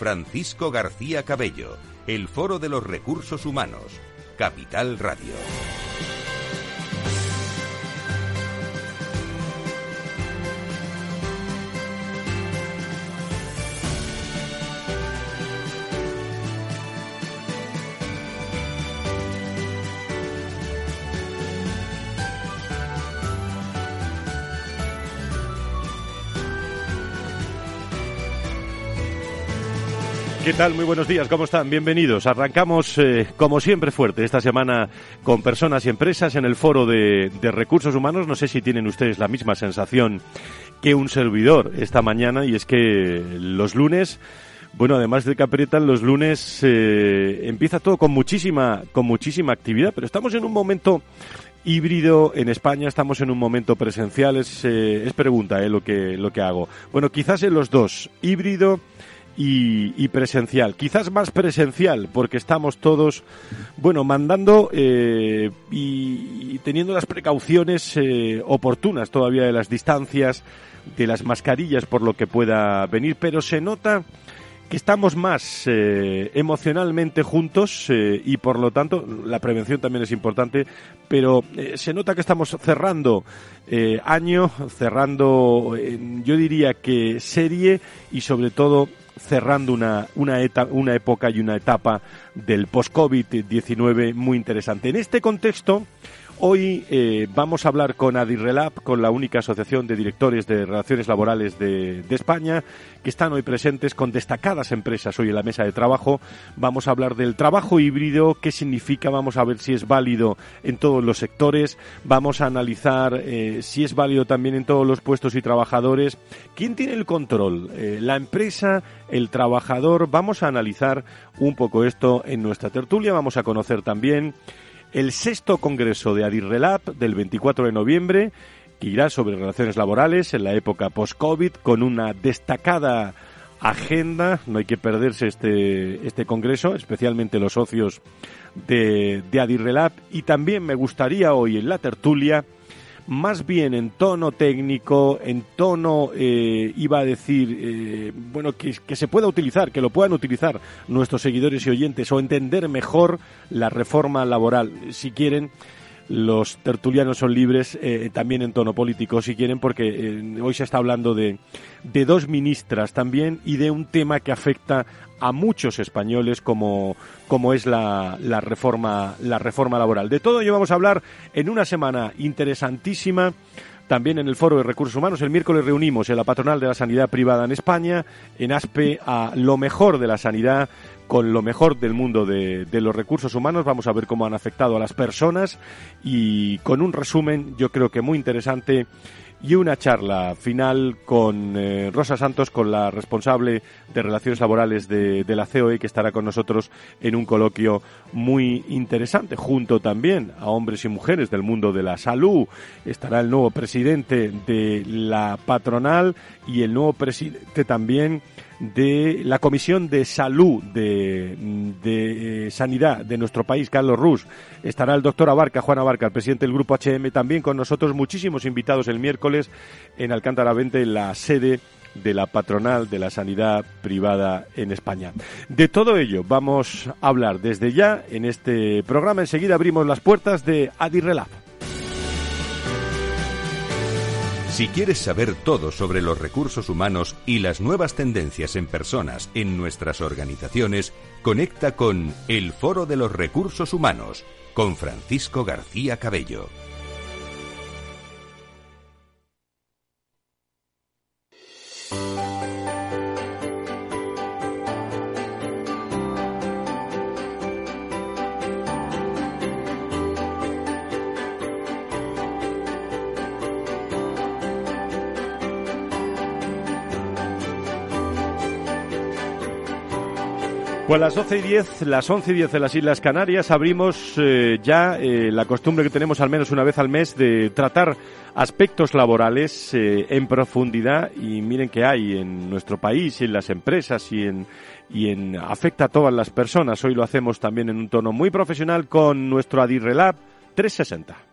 Francisco García Cabello, el Foro de los Recursos Humanos, Capital Radio. ¿Qué tal? Muy buenos días, ¿cómo están? Bienvenidos. Arrancamos, eh, como siempre, fuerte esta semana con personas y empresas en el foro de, recursos humanos. No sé si tienen ustedes la misma sensación que un servidor esta mañana y es que los lunes... Bueno, además de que aprietan los lunes, eh, empieza todo con muchísima, con muchísima actividad, pero estamos en un momento híbrido en España, estamos en un momento presencial, es, eh, es pregunta lo, que, lo que hago. Bueno, quizás en los dos, híbrido y, presencial. Quizás más presencial, porque estamos todos, bueno, mandando eh, y, teniendo las precauciones eh, oportunas todavía de las distancias, de las mascarillas por lo que pueda venir, pero se nota que estamos más eh, emocionalmente juntos y por lo tanto la prevención también es importante, pero se nota que estamos cerrando año, cerrando yo diría que serie y sobre todo cerrando una, una, una época y una etapa del post-COVID-19 muy interesante. En este contexto, Hoy eh, vamos a hablar con Adirrelab, con la única asociación de directores de relaciones laborales de, España, que están hoy presentes con destacadas empresas hoy en la mesa de trabajo. Vamos a hablar del trabajo híbrido, qué significa, vamos a ver si es válido en todos los sectores, vamos a analizar eh, si es válido también en todos los puestos y trabajadores. ¿Quién tiene el control? Eh, ¿La empresa? ¿El trabajador? Vamos a analizar un poco esto en nuestra tertulia, vamos a conocer también el sexto congreso de Adirrelab del 24 de noviembre, que irá sobre relaciones laborales en la época post-COVID, con una destacada agenda. No hay que perderse este, este congreso, especialmente los socios de, de Adirrelab. Y también me gustaría hoy en la tertulia más bien en tono técnico, en tono, eh, iba a decir, eh, bueno, que, que, se pueda utilizar, que lo puedan utilizar nuestros seguidores y oyentes o entender mejor la reforma laboral, si quieren los tertulianos son libres eh, también en tono político, si quieren, porque eh, hoy se está hablando de, de, dos ministras también y de un tema que afecta a muchos españoles como, como es la, la, reforma, la reforma laboral. De todo ello vamos a hablar en una semana interesantísima. También en el Foro de Recursos Humanos, el miércoles reunimos en la patronal de la sanidad privada en España, en ASPE, a lo mejor de la sanidad con lo mejor del mundo de, los recursos humanos. Vamos a ver cómo han afectado a las personas y con un resumen yo creo que muy interesante y una charla final con eh, Rosa Santos, con la responsable de Relaciones Laborales de, de, la COE, que estará con nosotros en un coloquio muy interesante, junto también a hombres y mujeres del mundo de la salud. Estará el nuevo presidente de la patronal y el nuevo presidente también de la Comisión de Salud de, de eh, Sanidad de nuestro país, Carlos Rus. Estará el doctor Abarca, Juan Abarca, el presidente del Grupo HM, también con nosotros muchísimos invitados el miércoles en Alcántara 20, en la sede de la patronal de la sanidad privada en España. De todo ello vamos a hablar desde ya en este programa. Enseguida abrimos las puertas de Adirrelab. Si quieres saber todo sobre los recursos humanos y las nuevas tendencias en personas en nuestras organizaciones, conecta con El Foro de los Recursos Humanos con Francisco García Cabello. Pues las 12 y 10, las 11 y 10 de las Islas Canarias abrimos eh, ya eh, la costumbre que tenemos al menos una vez al mes de tratar aspectos laborales eh, en profundidad y miren que hay en nuestro país en las empresas y en, y en afecta a todas las personas. Hoy lo hacemos también en un tono muy profesional con nuestro Adirrelab 360.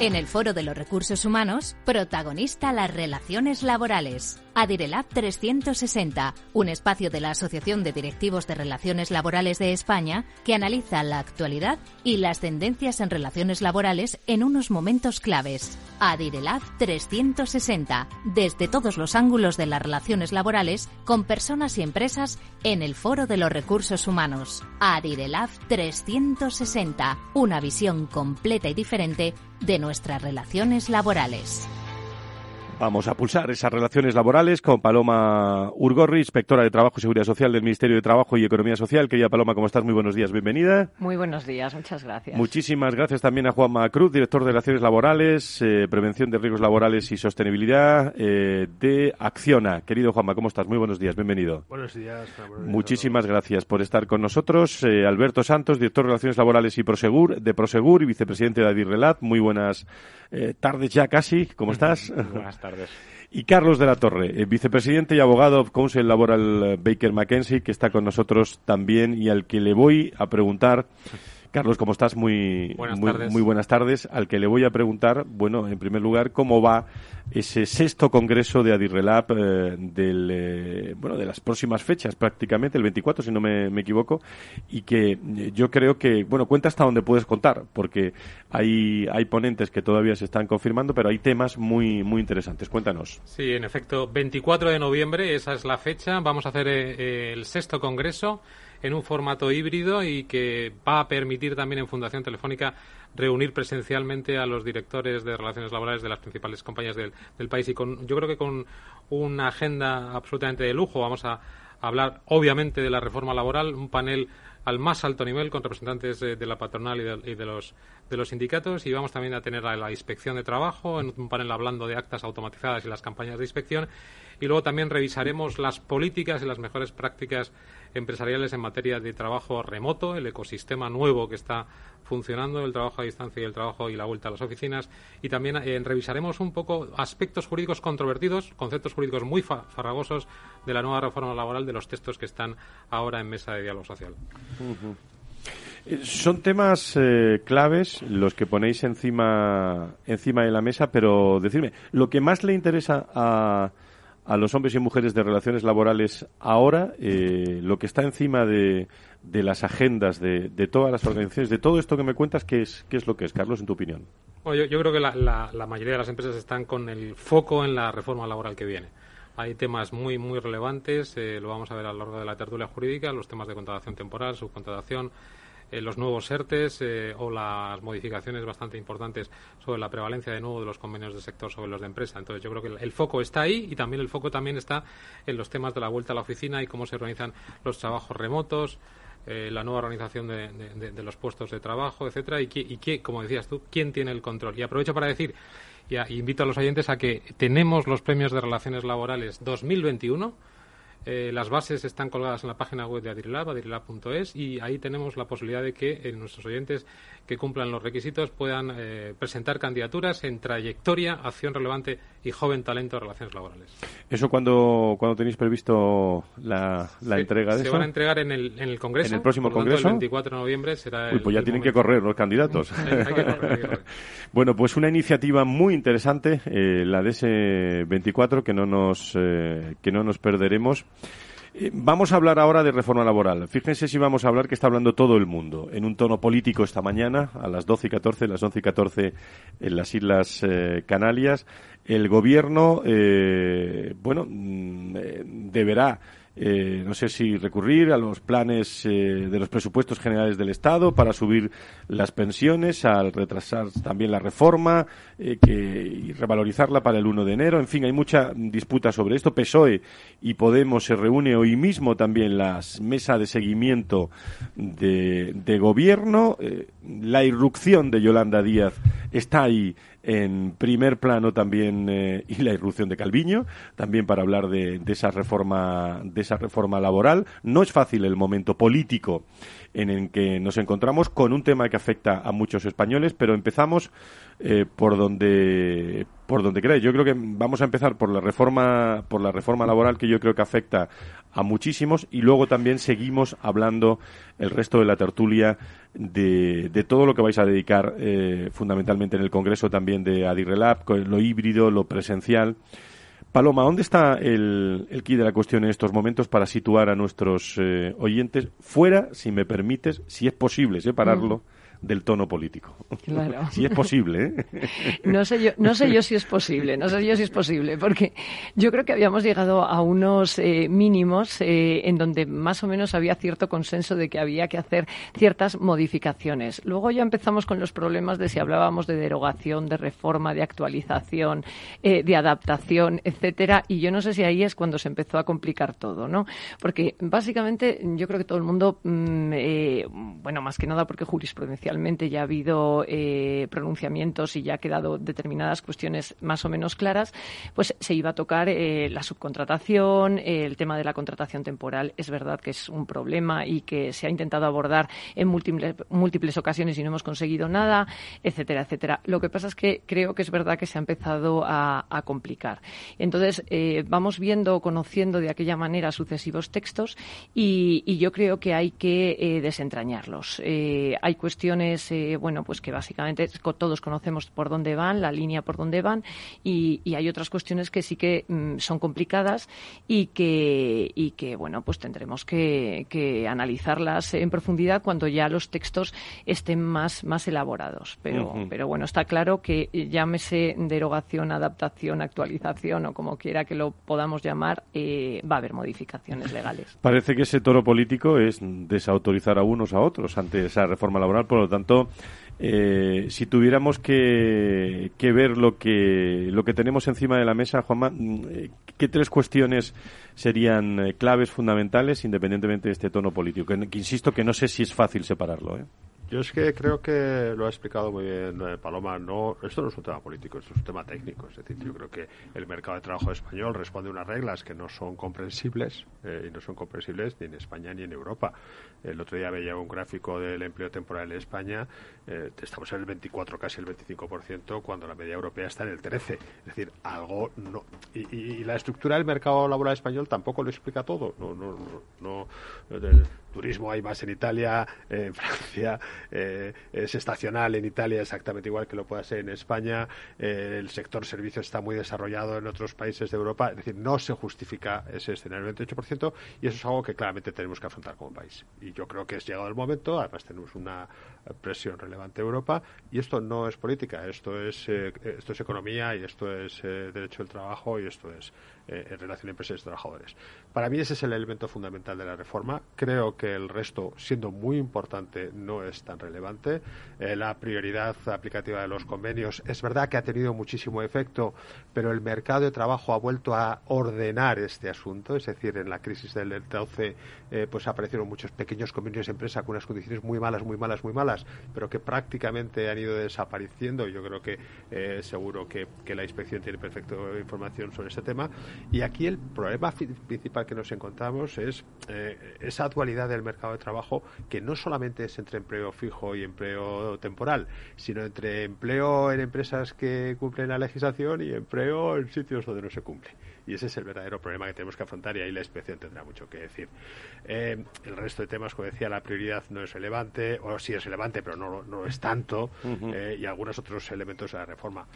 En el Foro de los Recursos Humanos, protagonista las relaciones laborales. Adirelab 360, un espacio de la Asociación de Directivos de Relaciones Laborales de España que analiza la actualidad y las tendencias en relaciones laborales en unos momentos claves. Adirelab 360, desde todos los ángulos de las relaciones laborales con personas y empresas en el Foro de los Recursos Humanos. Adirelab 360, una visión completa y diferente de nuestras relaciones laborales. Vamos a pulsar esas relaciones laborales con Paloma Urgorri, inspectora de Trabajo y Seguridad Social del Ministerio de Trabajo y Economía Social. Querida Paloma, ¿cómo estás? Muy buenos días, bienvenida. Muy buenos días, muchas gracias. Muchísimas gracias también a Juanma Cruz, director de Relaciones Laborales, eh, Prevención de Riesgos Laborales y Sostenibilidad eh, de Acciona. Querido Juanma, ¿cómo estás? Muy buenos días, bienvenido. Buenos días. Muchísimas gracias por estar con nosotros. Eh, Alberto Santos, director de Relaciones Laborales y Prosegur, de Prosegur y vicepresidente de Adirrelat. Muy buenas tardes ya casi, ¿cómo estás? Buenas Y Carlos de la Torre, eh, vicepresidente y abogado of Counsel Laboral eh, Baker McKenzie, que está con nosotros también y al que le voy a preguntar Carlos, ¿cómo estás? Muy buenas, muy, tardes. muy buenas tardes. Al que le voy a preguntar, bueno, en primer lugar, ¿cómo va ese sexto congreso de Adirrelab eh, del, eh, bueno, de las próximas fechas prácticamente, el 24 si no me, me, equivoco, y que eh, yo creo que, bueno, cuenta hasta donde puedes contar, porque hay, hay ponentes que todavía se están confirmando, pero hay temas muy, muy interesantes. Cuéntanos. Sí, en efecto, 24 de noviembre, esa es la fecha. Vamos a hacer eh, el sexto congreso en un formato híbrido y que va a permitir también en Fundación Telefónica reunir presencialmente a los directores de relaciones laborales de las principales compañías del, país. Y con, yo creo que con una agenda absolutamente de lujo vamos a hablar obviamente de la reforma laboral, un panel al más alto nivel con representantes de, de la patronal y de, y de, los de los sindicatos. Y vamos también a tener a la inspección de trabajo en un panel hablando de actas automatizadas y las campañas de inspección. Y luego también revisaremos las políticas y las mejores prácticas empresariales en materia de trabajo remoto, el ecosistema nuevo que está funcionando, el trabajo a distancia y el trabajo y la vuelta a las oficinas. Y también eh, revisaremos un poco aspectos jurídicos controvertidos, conceptos jurídicos muy fa farragosos de la nueva reforma laboral de los textos que están ahora en mesa de diálogo social. Uh. Son temas eh, claves los que ponéis encima, encima de la mesa, pero decirme, lo que más le interesa a, a los hombres y mujeres de relaciones laborales ahora, eh, lo que está encima de, de las agendas de, todas las organizaciones, de todo esto que me cuentas, ¿qué es, lo que es, Carlos, en tu opinión? Yo, creo que la, mayoría de las empresas están con el foco en la reforma laboral que viene. Hay temas muy, muy relevantes, eh, lo vamos a ver a lo largo de la tertulia jurídica, los temas de contratación temporal, subcontratación, eh, los nuevos ERTES eh, o las modificaciones bastante importantes sobre la prevalencia de nuevo de los convenios de sector sobre los de empresa. Entonces yo creo que el, foco está ahí y también el foco también está en los temas de la vuelta a la oficina y cómo se organizan los trabajos remotos, eh, la nueva organización de, los puestos de trabajo, etcétera, y, y que, como decías tú, quién tiene el control. Y aprovecho para decir, y, a, invito a los oyentes a que tenemos los premios de relaciones laborales 2021 eh, las bases están colgadas en la página web de Adirilab, adirilab.es, y ahí tenemos la posibilidad de que eh, nuestros oyentes que cumplan los requisitos puedan eh, presentar candidaturas en trayectoria, acción relevante y joven talento de relaciones laborales. ¿Eso cuando, cuando tenéis previsto la, la se, entrega de se eso? van a entregar en el, en el Congreso. ¿En el próximo por Congreso? Tanto, el 24 de noviembre será Uy, el, pues ya tienen que correr los candidatos. hay que correr, hay que correr. bueno, pues una iniciativa muy interesante, la de ese 24, que no nos, que no nos perderemos. Eh, Vamos a hablar ahora de reforma laboral. Fíjense si vamos a hablar que está hablando todo el mundo, en un tono político esta mañana, a las 12 y 14, las 11 y 14 en las Islas eh, Canarias. El gobierno, eh, bueno, mm, eh, deberá eh, no sé si recurrir a los planes eh, de los presupuestos generales del Estado para subir las pensiones, al retrasar también la reforma eh, que, y revalorizarla para el 1 de enero. En fin, hay mucha disputa sobre esto. PSOE y Podemos se reúne hoy mismo también la mesa de seguimiento de, gobierno. La irrupción de Yolanda Díaz está ahí en primer plano también eh, y la irrupción de Calviño, también para hablar de, esa reforma de esa reforma laboral. No es fácil el momento político en el que nos encontramos con un tema que afecta a muchos españoles, pero empezamos eh, por donde por donde crees. Yo creo que vamos a empezar por la reforma por la reforma laboral que yo creo que afecta a muchísimos y luego también seguimos hablando el resto de la tertulia de, de todo lo que vais a dedicar eh, fundamentalmente en el Congreso también de Adirrelab, lo híbrido, lo presencial. Paloma, ¿dónde está el, el key de la cuestión en estos momentos para situar a nuestros eh, oyentes fuera, si me permites, si es posible separarlo? Mm del tono político. Claro. si es posible. ¿eh? No sé yo, no sé yo si es posible, no sé yo si es posible, porque yo creo que habíamos llegado a unos eh, mínimos eh, en donde más o menos había cierto consenso de que había que hacer ciertas modificaciones. Luego ya empezamos con los problemas de si hablábamos de derogación, de reforma, de actualización, de adaptación, etcétera, y yo no sé si ahí es cuando se empezó a complicar todo, ¿no? Porque básicamente yo creo que todo el mundo, mm, bueno, más que nada porque jurisprudencial ya ha habido eh, pronunciamientos y ya ha quedado determinadas cuestiones más o menos claras, pues se iba a tocar eh, la subcontratación, el tema de la contratación temporal. Es verdad que es un problema y que se ha intentado abordar en múltiples, ocasiones y no hemos conseguido nada, etcétera, etcétera. Lo que pasa es que creo que es verdad que se ha empezado a, complicar. Entonces, eh, vamos viendo, conociendo de aquella manera sucesivos textos y yo creo que hay que desentrañarlos. hay cuestiones eh, bueno, pues que básicamente todos conocemos por dónde van, la línea por dónde van, y, hay otras cuestiones que sí que mm, son complicadas y que, y que, bueno, pues tendremos que, analizarlas en profundidad cuando ya los textos estén más, más elaborados. Pero, pero bueno, está claro que llámese derogación, adaptación, actualización o como quiera que lo podamos llamar, eh, va a haber modificaciones legales. Parece que ese toro político es desautorizar a unos a otros ante esa reforma laboral. Por lo tanto, eh, si tuviéramos que, ver lo que, lo que tenemos encima de la mesa, Juanma, mm, eh, ¿qué tres cuestiones serían eh, claves fundamentales independientemente de este tono político? Que, insisto que no sé si es fácil separarlo. Yo es que creo que lo ha explicado muy bien Paloma. No, esto no es un tema político, esto es un tema técnico. Es decir, yo creo que el mercado de trabajo español responde a unas reglas que no son comprensibles y no son comprensibles ni en España ni en Europa. El otro día veía un gráfico del empleo temporal en España. Eh, estamos en el 24, casi el 25%, cuando la media europea está en el 13%. Es decir, algo no. Y, la estructura del mercado laboral español tampoco lo explica todo. No, no, no. no turismo hay más en Italia, en Francia, eh, es estacional en Italia exactamente igual que lo pueda ser en España, eh, el sector servicios está muy desarrollado en otros países de Europa, es decir, no se justifica ese escenario del 28% y eso es algo que claramente tenemos que afrontar como país. Y yo creo que es llegado el momento, además tenemos una presión relevante en Europa y esto no es política, esto es, eh, esto es economía y esto es derecho del trabajo y esto es eh, en relación a empresas y trabajadores. Para mí ese es el elemento fundamental de la reforma. Creo que el resto, siendo muy importante, no es tan relevante. Eh, la prioridad aplicativa de los convenios es verdad que ha tenido muchísimo efecto, pero el mercado de trabajo ha vuelto a ordenar este asunto. Es decir, en la crisis del 12 eh, pues aparecieron muchos pequeños convenios de empresa con unas condiciones muy malas, muy malas, muy malas, pero que prácticamente han ido desapareciendo. Yo creo que seguro que, que la inspección tiene perfecta información sobre este tema. Y aquí el problema principal que nos encontramos es eh, esa dualidad del mercado de trabajo que no solamente es entre empleo fijo y empleo temporal, sino entre empleo en empresas que cumplen la legislación y empleo en sitios donde no se cumple. Y ese es el verdadero problema que tenemos que afrontar y ahí la inspección tendrá mucho que decir. Eh, el resto de temas, como decía, la prioridad no es relevante, o sí es relevante, pero no, no es tanto, eh, y algunos otros elementos de la reforma.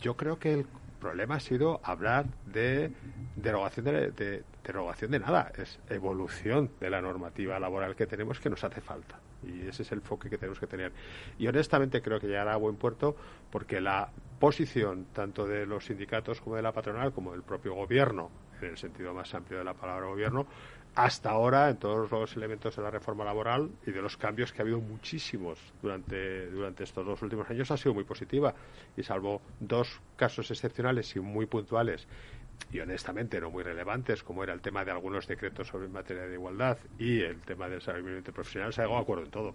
yo creo que el problema ha sido hablar de derogación de, derogación de nada, es evolución de la normativa laboral que tenemos que nos hace falta. Y ese es el enfoque que tenemos que tener. Y honestamente creo que llegará a buen puerto porque la posición tanto de los sindicatos como de la patronal como del propio gobierno, en el sentido más amplio de la palabra gobierno, hasta ahora en todos los elementos de la reforma laboral y de los cambios que ha habido muchísimos durante, durante estos dos últimos años ha sido muy positiva. Y salvo dos casos excepcionales y muy puntuales y honestamente no muy relevantes como era el tema de algunos decretos sobre materia de igualdad y el tema del salario mínimo interprofesional se ha llegado a acuerdo en todo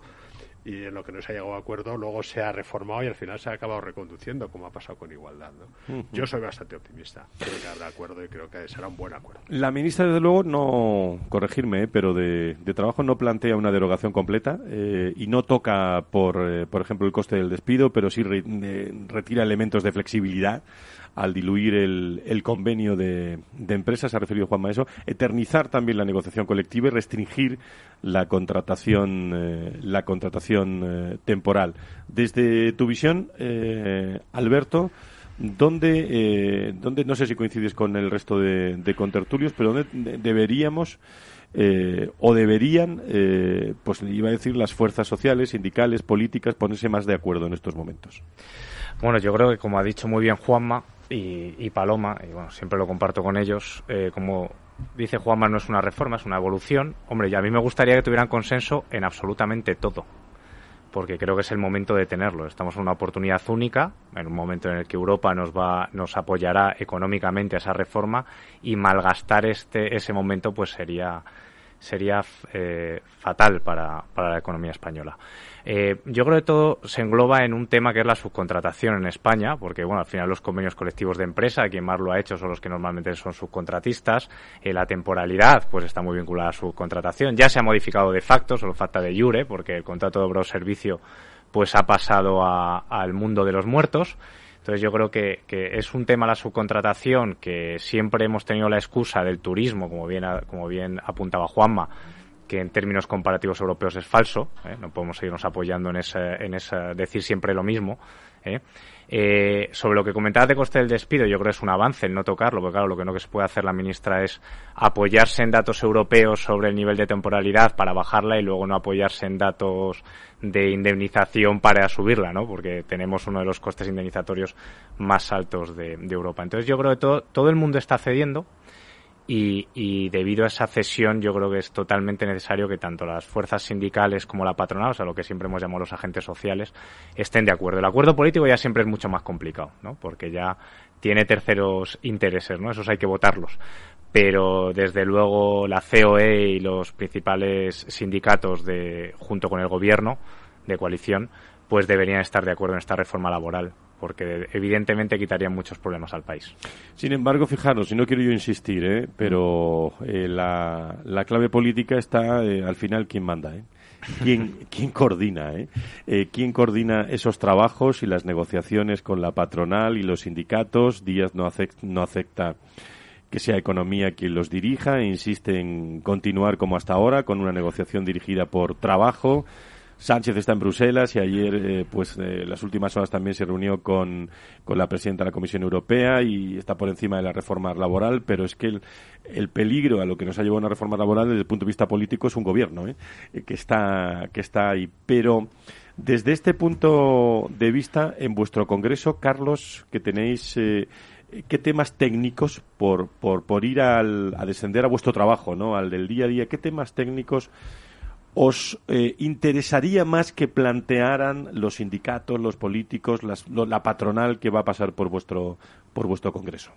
y en lo que no se ha llegado a acuerdo luego se ha reformado y al final se ha acabado reconduciendo, como ha pasado con igualdad. ¿no? Yo soy bastante optimista. Creo que habrá acuerdo y creo que será un buen acuerdo. La ministra, desde luego, no, corregirme, ¿eh? pero de, trabajo no plantea una derogación completa eh, y no toca, por, eh, por ejemplo, el coste del despido, pero sí retira elementos de flexibilidad al diluir el, el convenio de, de, empresas, se ha referido Juanma a eso, eternizar también la negociación colectiva y restringir la contratación, eh, la contratación eh, temporal. Desde tu visión, eh, Alberto, ¿dónde, ¿dónde, no sé si coincides con el resto de, contertulios, pero dónde deberíamos o deberían, pues iba a decir, las fuerzas sociales, sindicales, políticas, ponerse más de acuerdo en estos momentos? Bueno, yo creo que como ha dicho muy bien Juanma, y, Paloma, y bueno, siempre lo comparto con ellos, eh, como dice Juanma, no es una reforma, es una evolución. Hombre, y a mí me gustaría que tuvieran consenso en absolutamente todo, porque creo que es el momento de tenerlo. Estamos en una oportunidad única, en un momento en el que Europa nos va, nos apoyará económicamente a esa reforma y malgastar este, ese momento, pues sería sería eh, fatal para, para la economía española. Eh, yo creo que todo se engloba en un tema que es la subcontratación en España, porque bueno, al final los convenios colectivos de empresa, quien más lo ha hecho son los que normalmente son subcontratistas. Eh, la temporalidad, pues está muy vinculada a su contratación. Ya se ha modificado de facto, solo falta de jure, porque el contrato de obra o servicio pues ha pasado al mundo de los muertos. Entonces yo creo que, es un tema la subcontratación que siempre hemos tenido la excusa del turismo, como bien, como bien apuntaba Juanma, que en términos comparativos europeos es falso. ¿eh? No podemos seguirnos apoyando en esa, en esa decir siempre lo mismo. ¿eh? Eh, sobre lo que comentabas de coste del despido, yo creo que es un avance el no tocarlo, porque claro, lo que no se puede hacer la ministra es apoyarse en datos europeos sobre el nivel de temporalidad para bajarla y luego no apoyarse en datos de indemnización para subirla, ¿no? Porque tenemos uno de los costes indemnizatorios más altos de, Europa. Entonces yo creo que todo el mundo está cediendo, y, debido a esa cesión yo creo que es totalmente necesario que tanto las fuerzas sindicales como la patronal, o sea, lo que siempre hemos llamado los agentes sociales, estén de acuerdo. El acuerdo político ya siempre es mucho más complicado, ¿no? Porque ya tiene terceros intereses, ¿no? Esos hay que votarlos. Pero desde luego la COE y los principales sindicatos de, junto con el gobierno de coalición, pues deberían estar de acuerdo en esta reforma laboral porque evidentemente quitaría muchos problemas al país. Sin embargo, fijaros, y no quiero yo insistir, ¿eh? pero eh, la, la, clave política está eh, al final quién manda. ¿eh? ¿Quién, ¿Quién, coordina? Eh? Eh, ¿Quién coordina esos trabajos y las negociaciones con la patronal y los sindicatos? Díaz no, no acepta que sea economía quien los dirija e insiste en continuar como hasta ahora con una negociación dirigida por trabajo Sánchez está en Bruselas y ayer, eh, pues, eh, las últimas horas también se reunió con, con, la presidenta de la Comisión Europea y está por encima de la reforma laboral, pero es que el, el peligro a lo que nos ha llevado una reforma laboral desde el punto de vista político es un gobierno ¿eh? que, está, que está ahí. Pero desde este punto de vista, en vuestro Congreso, Carlos, que tenéis. ¿Qué temas técnicos, por, por, por ir al, a descender a vuestro trabajo, ¿no? al del día a día, qué temas técnicos ¿Os eh, interesaría más que plantearan los sindicatos, los políticos, la patronal que va a pasar por vuestro, por vuestro Congreso?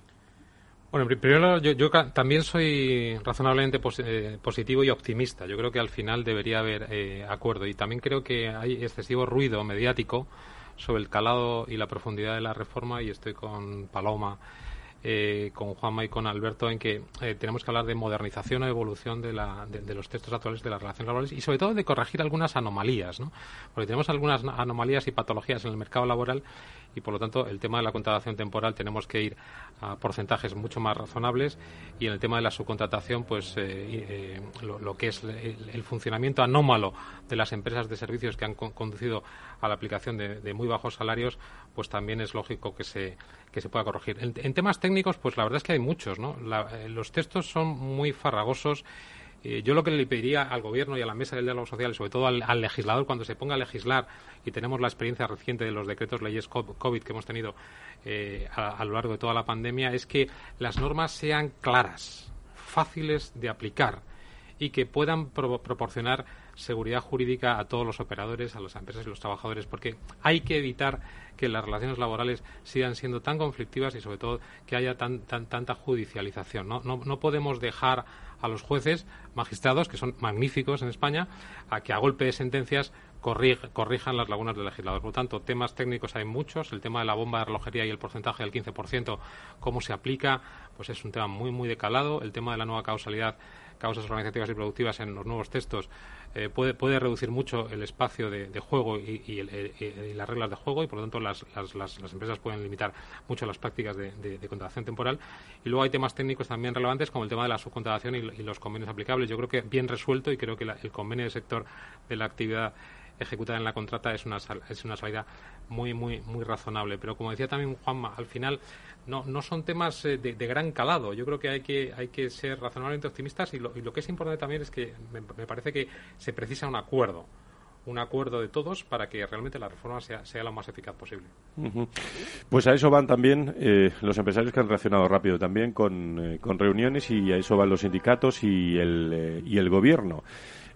Bueno, primero yo, también soy razonablemente eh, positivo y optimista. Yo creo que al final debería haber eh, acuerdo y también creo que hay excesivo ruido mediático sobre el calado y la profundidad de la reforma y estoy con Paloma eh, con Juanma y con Alberto en que eh, tenemos que hablar de modernización o evolución de, los textos actuales de las relaciones laborales y sobre todo de corregir algunas anomalías, ¿no? Porque tenemos algunas anomalías y patologías en el mercado laboral y por lo tanto el tema de la contratación temporal tenemos que ir a porcentajes mucho más razonables y en el tema de la subcontratación pues eh, eh, lo, que es el, funcionamiento anómalo de las empresas de servicios que han conducido a la aplicación de, muy bajos salarios pues también es lógico que se que se pueda corregir en, temas técnicos pues la verdad es que hay muchos no eh, los textos son muy farragosos. Eh, yo lo que le pediría al Gobierno y a la Mesa del Diálogo Social, y sobre todo al, legislador, cuando se ponga a legislar, y tenemos la experiencia reciente de los decretos leyes COVID que hemos tenido eh, a, lo largo de toda la pandemia, es que las normas sean claras, fáciles de aplicar y que puedan proporcionar seguridad jurídica a todos los operadores, a las empresas y los trabajadores, porque hay que evitar que las relaciones laborales sigan siendo tan conflictivas y sobre todo que haya tan, tanta judicialización. no podemos dejar a los jueces, magistrados, que son magníficos en España, a que a golpe de sentencias corrijan las lagunas del legislador. Por lo tanto, temas técnicos hay muchos. El tema de la bomba de relojería y el porcentaje del 15%, cómo se aplica, pues es un tema muy, muy decalado. El tema de la nueva causalidad, causas organizativas y productivas en los nuevos textos, eh, puede, puede reducir mucho el espacio de, juego y, las reglas de juego y por lo tanto las, las, empresas pueden limitar mucho las prácticas de, contratación temporal. Y luego hay temas técnicos también relevantes como el tema de la subcontratación y, los convenios aplicables. Yo creo que bien resuelto y creo que el convenio del sector de la actividad ejecutada en la contrata es una, es una salida muy, muy, muy razonable. Pero como decía también Juanma, al final no, no son temas eh, de, gran calado. Yo creo que hay que, hay que ser razonablemente optimistas y lo, y lo que es importante también es que me, parece que se precisa un acuerdo un acuerdo de todos para que realmente la reforma sea, sea lo más eficaz posible. Pues a eso van también eh, los empresarios que han reaccionado rápido también con, eh, con reuniones y a eso van los sindicatos y el, y el gobierno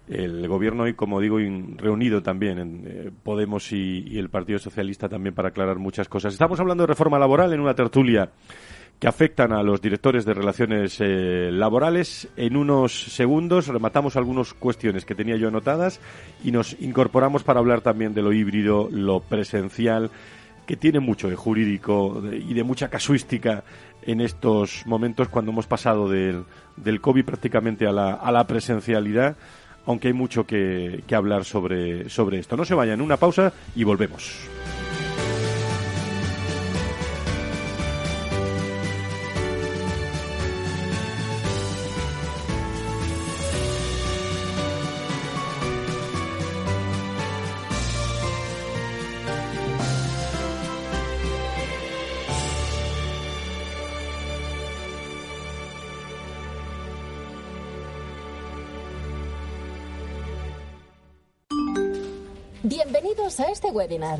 el gobierno hoy, como digo, reunido también en eh, Podemos y, el Partido Socialista también para aclarar muchas cosas. Estamos hablando de reforma laboral en una tertulia que afectan a los directores de relaciones eh, laborales. En unos segundos rematamos algunas cuestiones que tenía yo anotadas y nos incorporamos para hablar también de lo híbrido, lo presencial, que tiene mucho de jurídico y de mucha casuística en estos momentos cuando hemos pasado del, del COVID prácticamente a la, a la presencialidad aunque hay mucho que, hablar sobre, sobre esto. No se vayan, una pausa y volvemos. Webinar.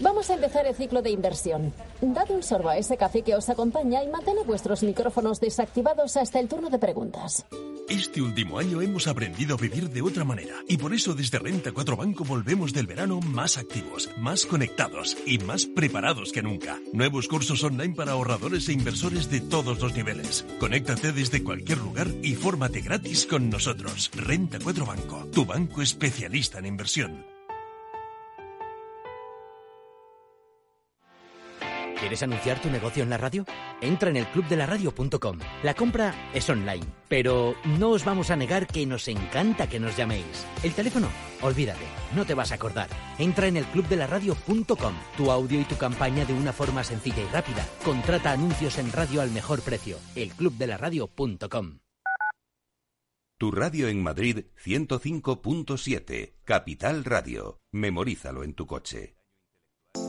Vamos a empezar el ciclo de inversión. Dad un sorbo a ese café que os acompaña y mantened vuestros micrófonos desactivados hasta el turno de preguntas. Este último año hemos aprendido a vivir de otra manera y por eso desde Renta 4 Banco volvemos del verano más activos, más conectados y más preparados que nunca. Nuevos cursos online para ahorradores e inversores de todos los niveles. Conéctate desde cualquier lugar y fórmate gratis con nosotros. Renta 4 Banco, tu banco especialista en inversión. ¿Quieres anunciar tu negocio en la radio? Entra en el clubdelaradio.com. La compra es online, pero no os vamos a negar que nos encanta que nos llaméis. El teléfono, olvídate, no te vas a acordar. Entra en el clubdelaradio.com. Tu audio y tu campaña de una forma sencilla y rápida. Contrata anuncios en radio al mejor precio. elclubdelaradio.com. Tu radio en Madrid 105.7, Capital Radio. Memorízalo en tu coche.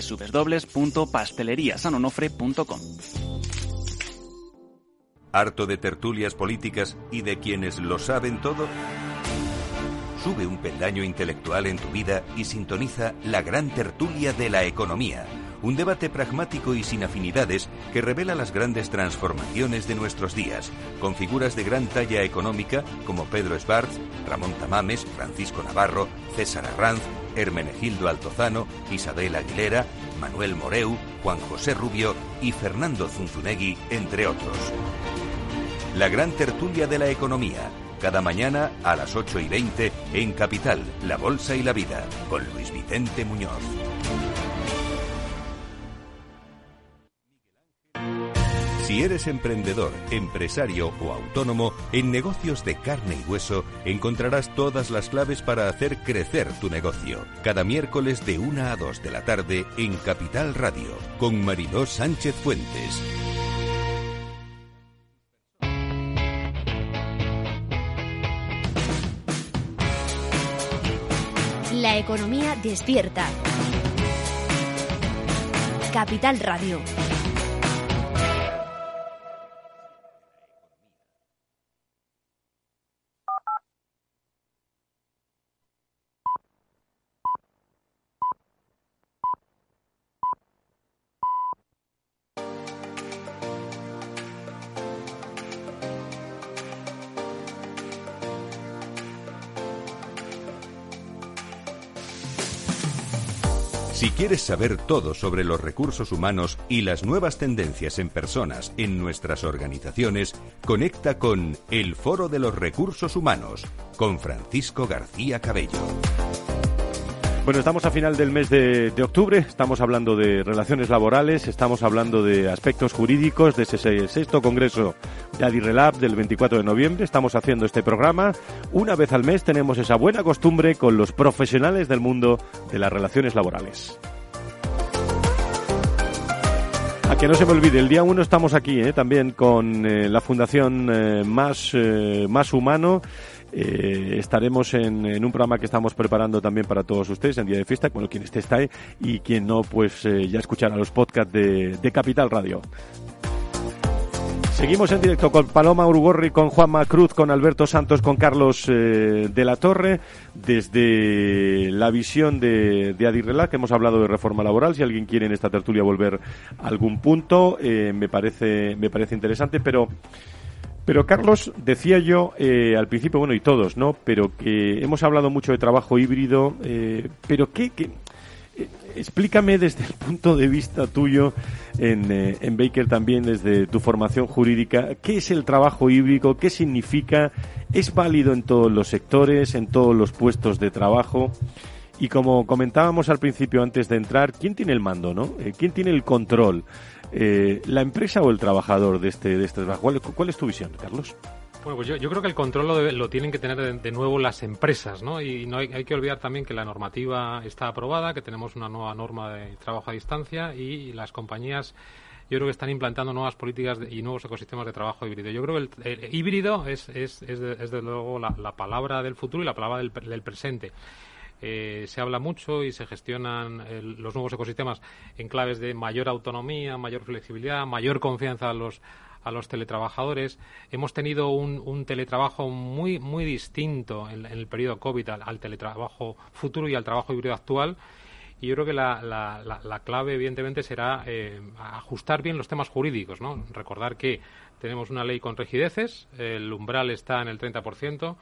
www.pasteleriasanonofre.com. ¿Harto de tertulias políticas y de quienes lo saben todo? Sube un peldaño intelectual en tu vida y sintoniza la gran tertulia de la economía. Un debate pragmático y sin afinidades que revela las grandes transformaciones de nuestros días, con figuras de gran talla económica como Pedro Esbarz, Ramón Tamames, Francisco Navarro, César Arranz, Hermenegildo Altozano, Isabel Aguilera, Manuel Moreu, Juan José Rubio y Fernando Zunzunegui, entre otros. La gran tertulia de la economía, cada mañana a las 8 y 20 en Capital, La Bolsa y la Vida, con Luis Vicente Muñoz. Si eres emprendedor, empresario o autónomo, en negocios de carne y hueso encontrarás todas las claves para hacer crecer tu negocio. Cada miércoles de 1 a 2 de la tarde en Capital Radio, con Mariló Sánchez Fuentes. economía despierta. Capital Radio. Quieres saber todo sobre los recursos humanos y las nuevas tendencias en personas en nuestras organizaciones, conecta con El Foro de los Recursos Humanos con Francisco García Cabello. Bueno, estamos a final del mes de, octubre, estamos hablando de relaciones laborales, estamos hablando de aspectos jurídicos de ese sexto congreso de Adirrelab del 24 de noviembre. Estamos haciendo este programa. Una vez al mes tenemos esa buena costumbre con los profesionales del mundo de las relaciones laborales. A que no se me olvide, el día uno estamos aquí ¿eh? también con eh, la Fundación eh, más, más Humano. Eh, estaremos en, en, un programa que estamos preparando también para todos ustedes en día de fiesta, bueno, quien esté está ahí y quien no, pues eh, ya escuchará los podcasts de, de, Capital Radio. Seguimos en directo con Paloma Urugorri, con Juanma Cruz, con Alberto Santos, con Carlos eh, de la Torre, desde la visión de, de Adirrela, que hemos hablado de reforma laboral. Si alguien quiere en esta tertulia volver a algún punto, eh, me, parece, me parece interesante, pero pero Carlos, decía yo eh, al principio, bueno, y todos, ¿no? Pero que hemos hablado mucho de trabajo híbrido, eh, pero ¿qué? qué eh, explícame desde el punto de vista tuyo en, eh, en, Baker también, desde tu formación jurídica, ¿qué es el trabajo híbrido? ¿Qué significa? ¿Es válido en todos los sectores, en todos los puestos de trabajo? Y como comentábamos al principio antes de entrar, ¿quién tiene el mando, no? Eh, ¿Quién tiene el control? Eh, ¿La empresa o el trabajador de este, de este trabajo? ¿Cuál, ¿Cuál, es tu visión, Carlos? Bueno, pues yo, creo que el control lo, debe, lo tienen que tener de, de, nuevo las empresas, ¿no? Y no hay, que olvidar también que la normativa está aprobada, que tenemos una nueva norma de trabajo a distancia y las compañías yo creo que están implantando nuevas políticas de, y nuevos ecosistemas de trabajo híbrido. Yo creo que el, híbrido es, es, es, de, es, de, luego la, la, palabra del futuro y la palabra del presente. Eh, se habla mucho y se gestionan el, los nuevos ecosistemas en claves de mayor autonomía, mayor flexibilidad, mayor confianza a los a los teletrabajadores. Hemos tenido un, un teletrabajo muy muy distinto en, el periodo COVID al, teletrabajo futuro y al trabajo híbrido actual. Y yo creo que la, la, la, la clave, evidentemente, será eh, ajustar bien los temas jurídicos. ¿no? Recordar que tenemos una ley con rigideces, el umbral está en el 30%.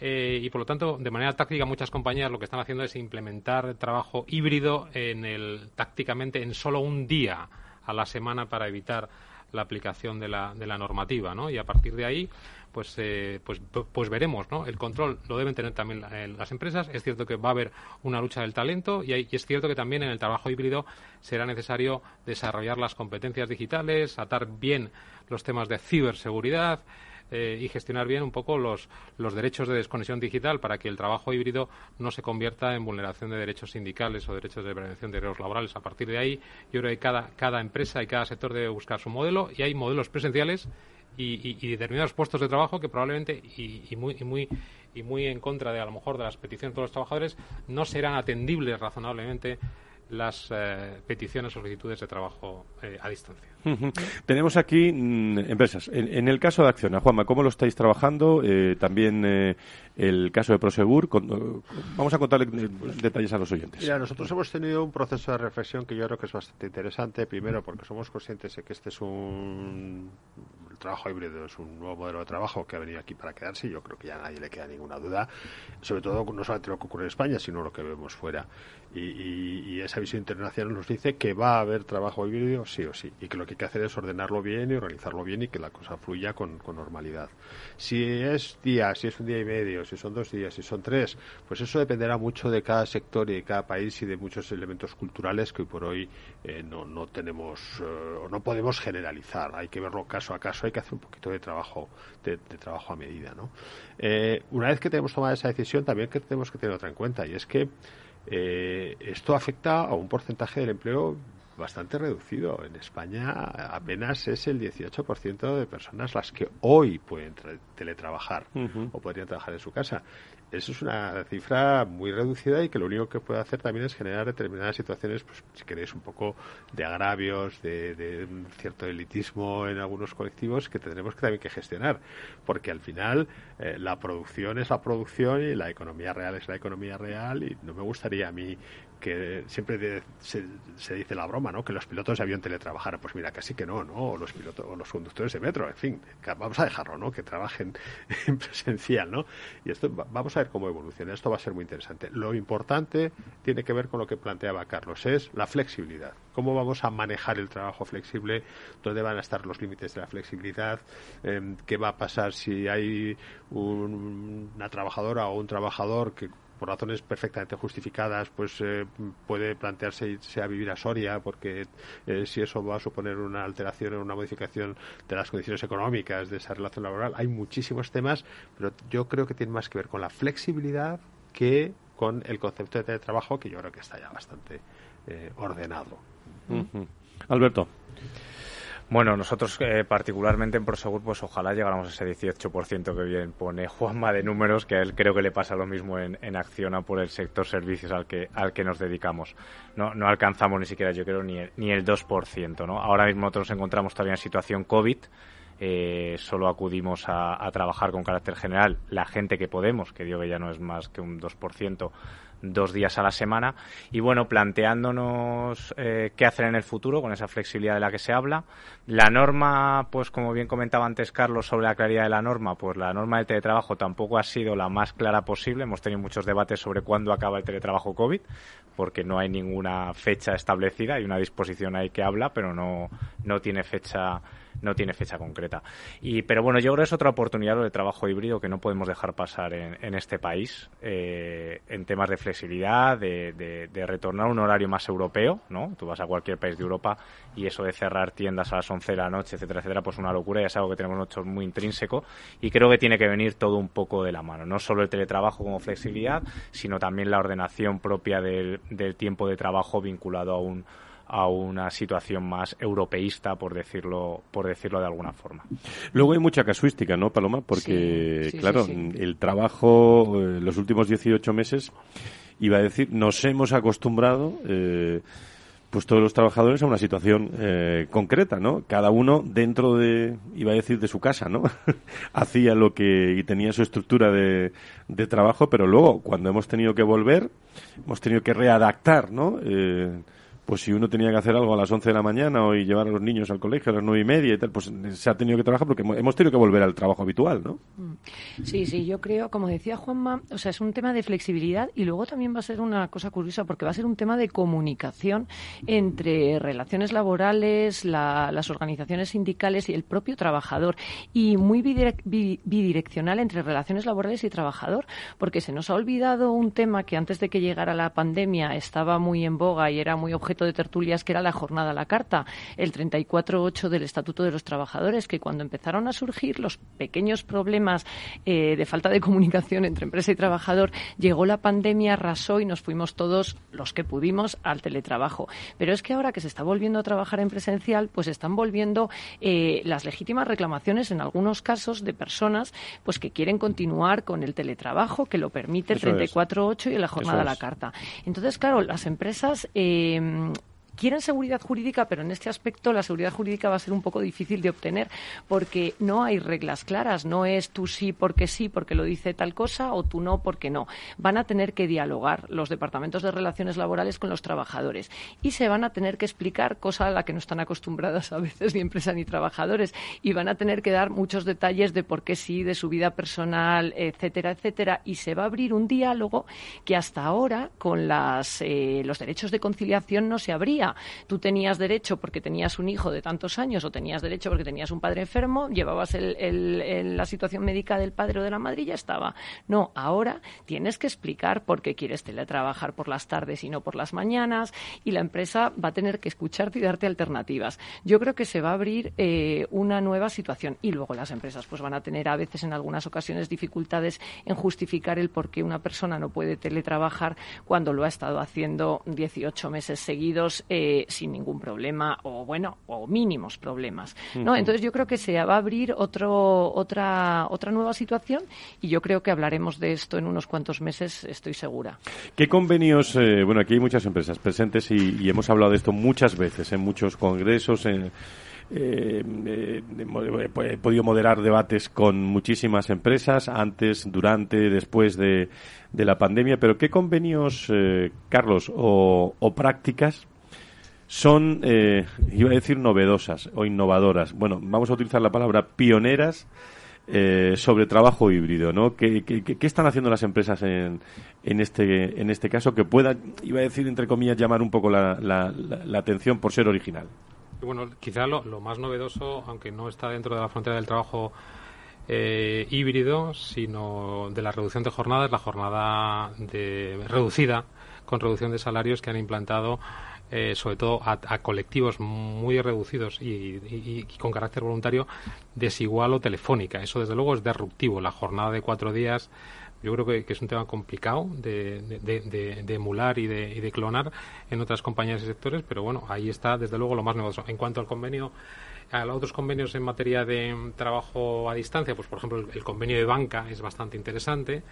Eh, y por lo tanto, de manera táctica, muchas compañías lo que están haciendo es implementar trabajo híbrido en el, tácticamente en solo un día a la semana para evitar la aplicación de la, de la normativa, ¿no? Y a partir de ahí, pues, eh, pues, pues veremos, ¿no? El control lo deben tener también eh, las empresas. Es cierto que va a haber una lucha del talento y, hay, y, es cierto que también en el trabajo híbrido será necesario desarrollar las competencias digitales, atar bien los temas de ciberseguridad, eh, y gestionar bien un poco los, los derechos de desconexión digital para que el trabajo híbrido no se convierta en vulneración de derechos sindicales o derechos de prevención de riesgos laborales. A partir de ahí, yo creo que cada, cada empresa y cada sector debe buscar su modelo y hay modelos presenciales y, y, determinados puestos de trabajo que probablemente y, y, muy, y, muy, y muy en contra de a lo mejor de las peticiones de los trabajadores no serán atendibles razonablemente las eh, peticiones o solicitudes de trabajo eh, a distancia. Uh -huh. Tenemos aquí mm, empresas. En, en, el caso de Acciona, Juanma, ¿cómo lo estáis trabajando? Eh, también eh, el caso de Prosegur. Con, uh, vamos a contarle detalles a los oyentes. Mira, nosotros hemos tenido un proceso de reflexión que yo creo que es bastante interesante. Primero, porque somos conscientes de que este es un el trabajo híbrido es un nuevo modelo de trabajo que ha venido aquí para quedarse y yo creo que ya a nadie le queda ninguna duda, sobre todo no solamente lo que ocurre en España, sino lo que vemos fuera. Y, y, esa visión internacional nos dice que va a haber trabajo híbrido sí o sí, y que lo que hay que hacer es ordenarlo bien y organizarlo bien y que la cosa fluya con, normalidad. Si es día, si es un día y medio, si son dos días, si son tres, pues eso dependerá mucho de cada sector y de cada país y de muchos elementos culturales que hoy por hoy eh, no, no tenemos eh, o no podemos generalizar. Hay que verlo caso a caso hay que hacer un poquito de trabajo de, de trabajo a medida ¿no? Eh, una vez que tenemos tomado esa decisión también que tenemos que tener otra en cuenta y es que eh, esto afecta a un porcentaje del empleo bastante reducido. En España apenas es el 18% de personas las que hoy pueden teletrabajar uh -huh. o podrían trabajar en su casa. Eso es una cifra muy reducida y que lo único que puede hacer también es generar determinadas situaciones, pues si queréis, un poco de agravios, de, cierto elitismo en algunos colectivos que tendremos que también que gestionar, porque al final eh, la producción es la producción y la economía real es la economía real y no me gustaría a mí que siempre se, dice la broma, ¿no? Que los pilotos de avión teletrabajaran. Pues mira, casi que no, ¿no? O los pilotos, o los conductores de metro, en fin, vamos a dejarlo, ¿no? Que trabajen en presencial, ¿no? Y esto vamos a ver cómo evoluciona. Esto va a ser muy interesante. Lo importante tiene que ver con lo que planteaba Carlos, es la flexibilidad. ¿Cómo vamos a manejar el trabajo flexible? ¿Dónde van a estar los límites de la flexibilidad? Em, ¿Qué va a pasar si hay una trabajadora o un trabajador que por razones perfectamente justificadas, pues eh, puede plantearse irse a vivir a Soria, porque eh, si eso va a suponer una alteración o una modificación de las condiciones económicas de esa relación laboral. Hay muchísimos temas, pero yo creo que tiene más que ver con la flexibilidad que con el concepto de teletrabajo, que yo creo que está ya bastante eh, ordenado. Alberto. Bueno, nosotros eh, particularmente en Prosegur, pues ojalá llegáramos a ese 18% que bien pone Juanma de números, que a él creo que le pasa lo mismo en, en Acciona por el sector servicios al que, al que nos dedicamos. No, no alcanzamos ni siquiera, yo creo, ni el, ni el 2%. ¿no? Ahora mismo nosotros nos encontramos todavía en situación COVID. Eh, solo acudimos a, a, trabajar con carácter general la gente que podemos, que digo que ya no es más que un 2%, dos días a la semana y bueno, planteándonos eh, qué hacer en el futuro con esa flexibilidad de la que se habla. La norma, pues como bien comentaba antes Carlos sobre la claridad de la norma, pues la norma del teletrabajo tampoco ha sido la más clara posible. Hemos tenido muchos debates sobre cuándo acaba el teletrabajo COVID, porque no hay ninguna fecha establecida, hay una disposición ahí que habla, pero no, no tiene fecha no tiene fecha concreta. Y, pero bueno, yo creo que es otra oportunidad de trabajo híbrido que no podemos dejar pasar en, en este país eh, en temas de flexibilidad, de, de, de, retornar a un horario más europeo, ¿no? Tú vas a cualquier país de Europa y eso de cerrar tiendas a las 11 de la noche, etcétera, etcétera, pues una locura y es algo que tenemos nosotros muy intrínseco y creo que tiene que venir todo un poco de la mano. No solo el teletrabajo como flexibilidad, sino también la ordenación propia del, del tiempo de trabajo vinculado a un a una situación más europeísta, por decirlo, por decirlo de alguna forma. Luego hay mucha casuística, ¿no, Paloma? Porque, claro, el trabajo, eh, los últimos 18 meses, iba a decir, nos hemos acostumbrado. Eh, pues todos los trabajadores a una situación eh, concreta, ¿no? Cada uno dentro de, iba a decir, de su casa, ¿no? Hacía lo que y tenía su estructura de, de, trabajo, pero luego cuando hemos tenido que volver, hemos tenido que readaptar, ¿no? Eh, pues si uno tenía que hacer algo a las 11 de la mañana o y llevar a los niños al colegio a las nueve y media y tal, pues se ha tenido que trabajar porque hemos tenido que volver al trabajo habitual, ¿no? Mm. Sí, sí, yo creo, como decía Juanma, o sea, es un tema de flexibilidad y luego también va a ser una cosa curiosa porque va a ser un tema de comunicación entre relaciones laborales, las organizaciones sindicales y el propio trabajador y muy bidireccional entre relaciones laborales y trabajador, porque se nos ha olvidado un tema que antes de que llegara la pandemia estaba muy en boga y era muy objetivo de tertulias que era la jornada a la carta, el 34.8 del Estatuto de los Trabajadores, que cuando empezaron a surgir los pequeños problemas eh, de falta de comunicación entre empresa y trabajador, llegó la pandemia, arrasó y nos fuimos todos los que pudimos al teletrabajo. Pero es que ahora que se está volviendo a trabajar en presencial, pues están volviendo eh, las legítimas reclamaciones en algunos casos de personas pues que quieren continuar con el teletrabajo que lo permite el 34.8 y la jornada a la carta. Entonces, claro, las empresas eh, quieren seguridad jurídica, pero en este aspecto la seguridad jurídica va a ser un poco difícil de obtener porque no hay reglas claras. No es tú sí porque sí, porque lo dice tal cosa, o tú no porque no. Van a tener que dialogar los departamentos de relaciones laborales con los trabajadores y se van a tener que explicar, cosa a la que no están acostumbradas a veces ni empresa ni trabajadores, y van a tener que dar muchos detalles de por qué sí, de su vida personal, etcétera, etcétera, y se va a abrir un diálogo que hasta ahora con eh, los derechos de conciliación no se abría tú tenías derecho porque tenías un hijo de tantos años o tenías derecho porque tenías un padre enfermo, llevabas la situación médica del padre o de la madre y ya estaba. No, ahora tienes que explicar por qué quieres teletrabajar por las tardes y no por las mañanas y la empresa va a tener que escucharte y darte alternativas. Yo creo que se va a abrir eh, una nueva situación y luego las empresas pues van a tener a veces en algunas ocasiones dificultades en justificar el por qué una persona no puede teletrabajar cuando lo ha estado haciendo 18 meses seguidos sin ningún problema o, bueno, o mínimos problemas. ¿no? Entonces yo creo que se va a abrir otro, otra, otra nueva situación y yo creo que hablaremos de esto en unos cuantos meses, estoy segura. ¿Qué convenios? Eh, bueno, aquí hay muchas empresas presentes y, y, hemos hablado de esto muchas veces en muchos congresos. En, eh, eh, he podido moderar debates con muchísimas empresas antes, durante, después de, de la pandemia, pero ¿qué convenios, eh, Carlos, o, o, prácticas son, eh, iba a decir, novedosas o innovadoras? Bueno, vamos a utilizar la palabra pioneras. Eh, sobre trabajo híbrido, ¿no? ¿Qué, qué, qué, están haciendo las empresas en, en, este, en este caso que pueda, iba a decir, entre comillas, llamar un poco la, la, la, atención por ser original? Bueno, quizá lo, lo, más novedoso, aunque no está dentro de la frontera del trabajo eh, híbrido, sino de la reducción de jornadas, la jornada de, reducida con reducción de salarios que han implantado eh, sobre todo a, a, colectivos muy reducidos y, con carácter voluntario desigual o telefónica. Eso desde luego es disruptivo. La jornada de cuatro días yo creo que, es un tema complicado de, de, de, de emular y, de, clonar en otras compañías y sectores, pero bueno, ahí está desde luego lo más novedoso. En cuanto al convenio, a los otros convenios en materia de trabajo a distancia, pues por ejemplo el convenio de banca es bastante interesante,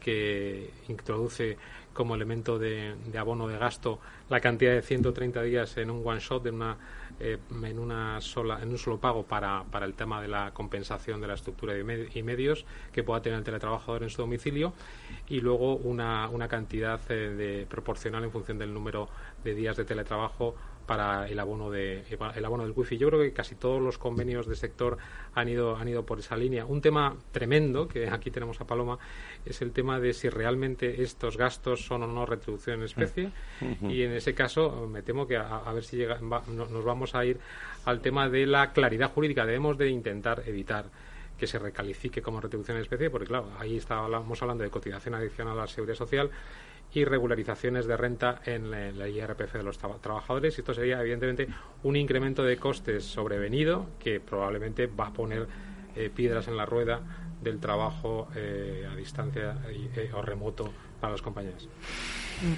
que introduce como elemento de, abono de gasto la cantidad de 130 días en un one shot, en una eh, en una sola en un solo pago para, para el tema de la compensación de la estructura y, med y, medios que pueda tener el teletrabajador en su domicilio y luego una, una cantidad eh, de proporcional en función del número de días de teletrabajo para el abono de el abono del wifi. Yo creo que casi todos los convenios de sector han ido han ido por esa línea. Un tema tremendo que aquí tenemos a Paloma es el tema de si realmente estos gastos son o no retribución en especie uh -huh. y en ese caso me temo que a, a ver si llega, va, no, nos vamos a ir al tema de la claridad jurídica. Debemos de intentar evitar que se recalifique como retribución en especie, porque claro, ahí estábamos hablando de cotización adicional a la seguridad social y regularizaciones de renta en la, IRPF de los tra trabajadores. Y esto sería, evidentemente, un incremento de costes sobrevenido que probablemente va a poner eh, piedras en la rueda del trabajo eh, a distancia eh, o remoto para las compañías.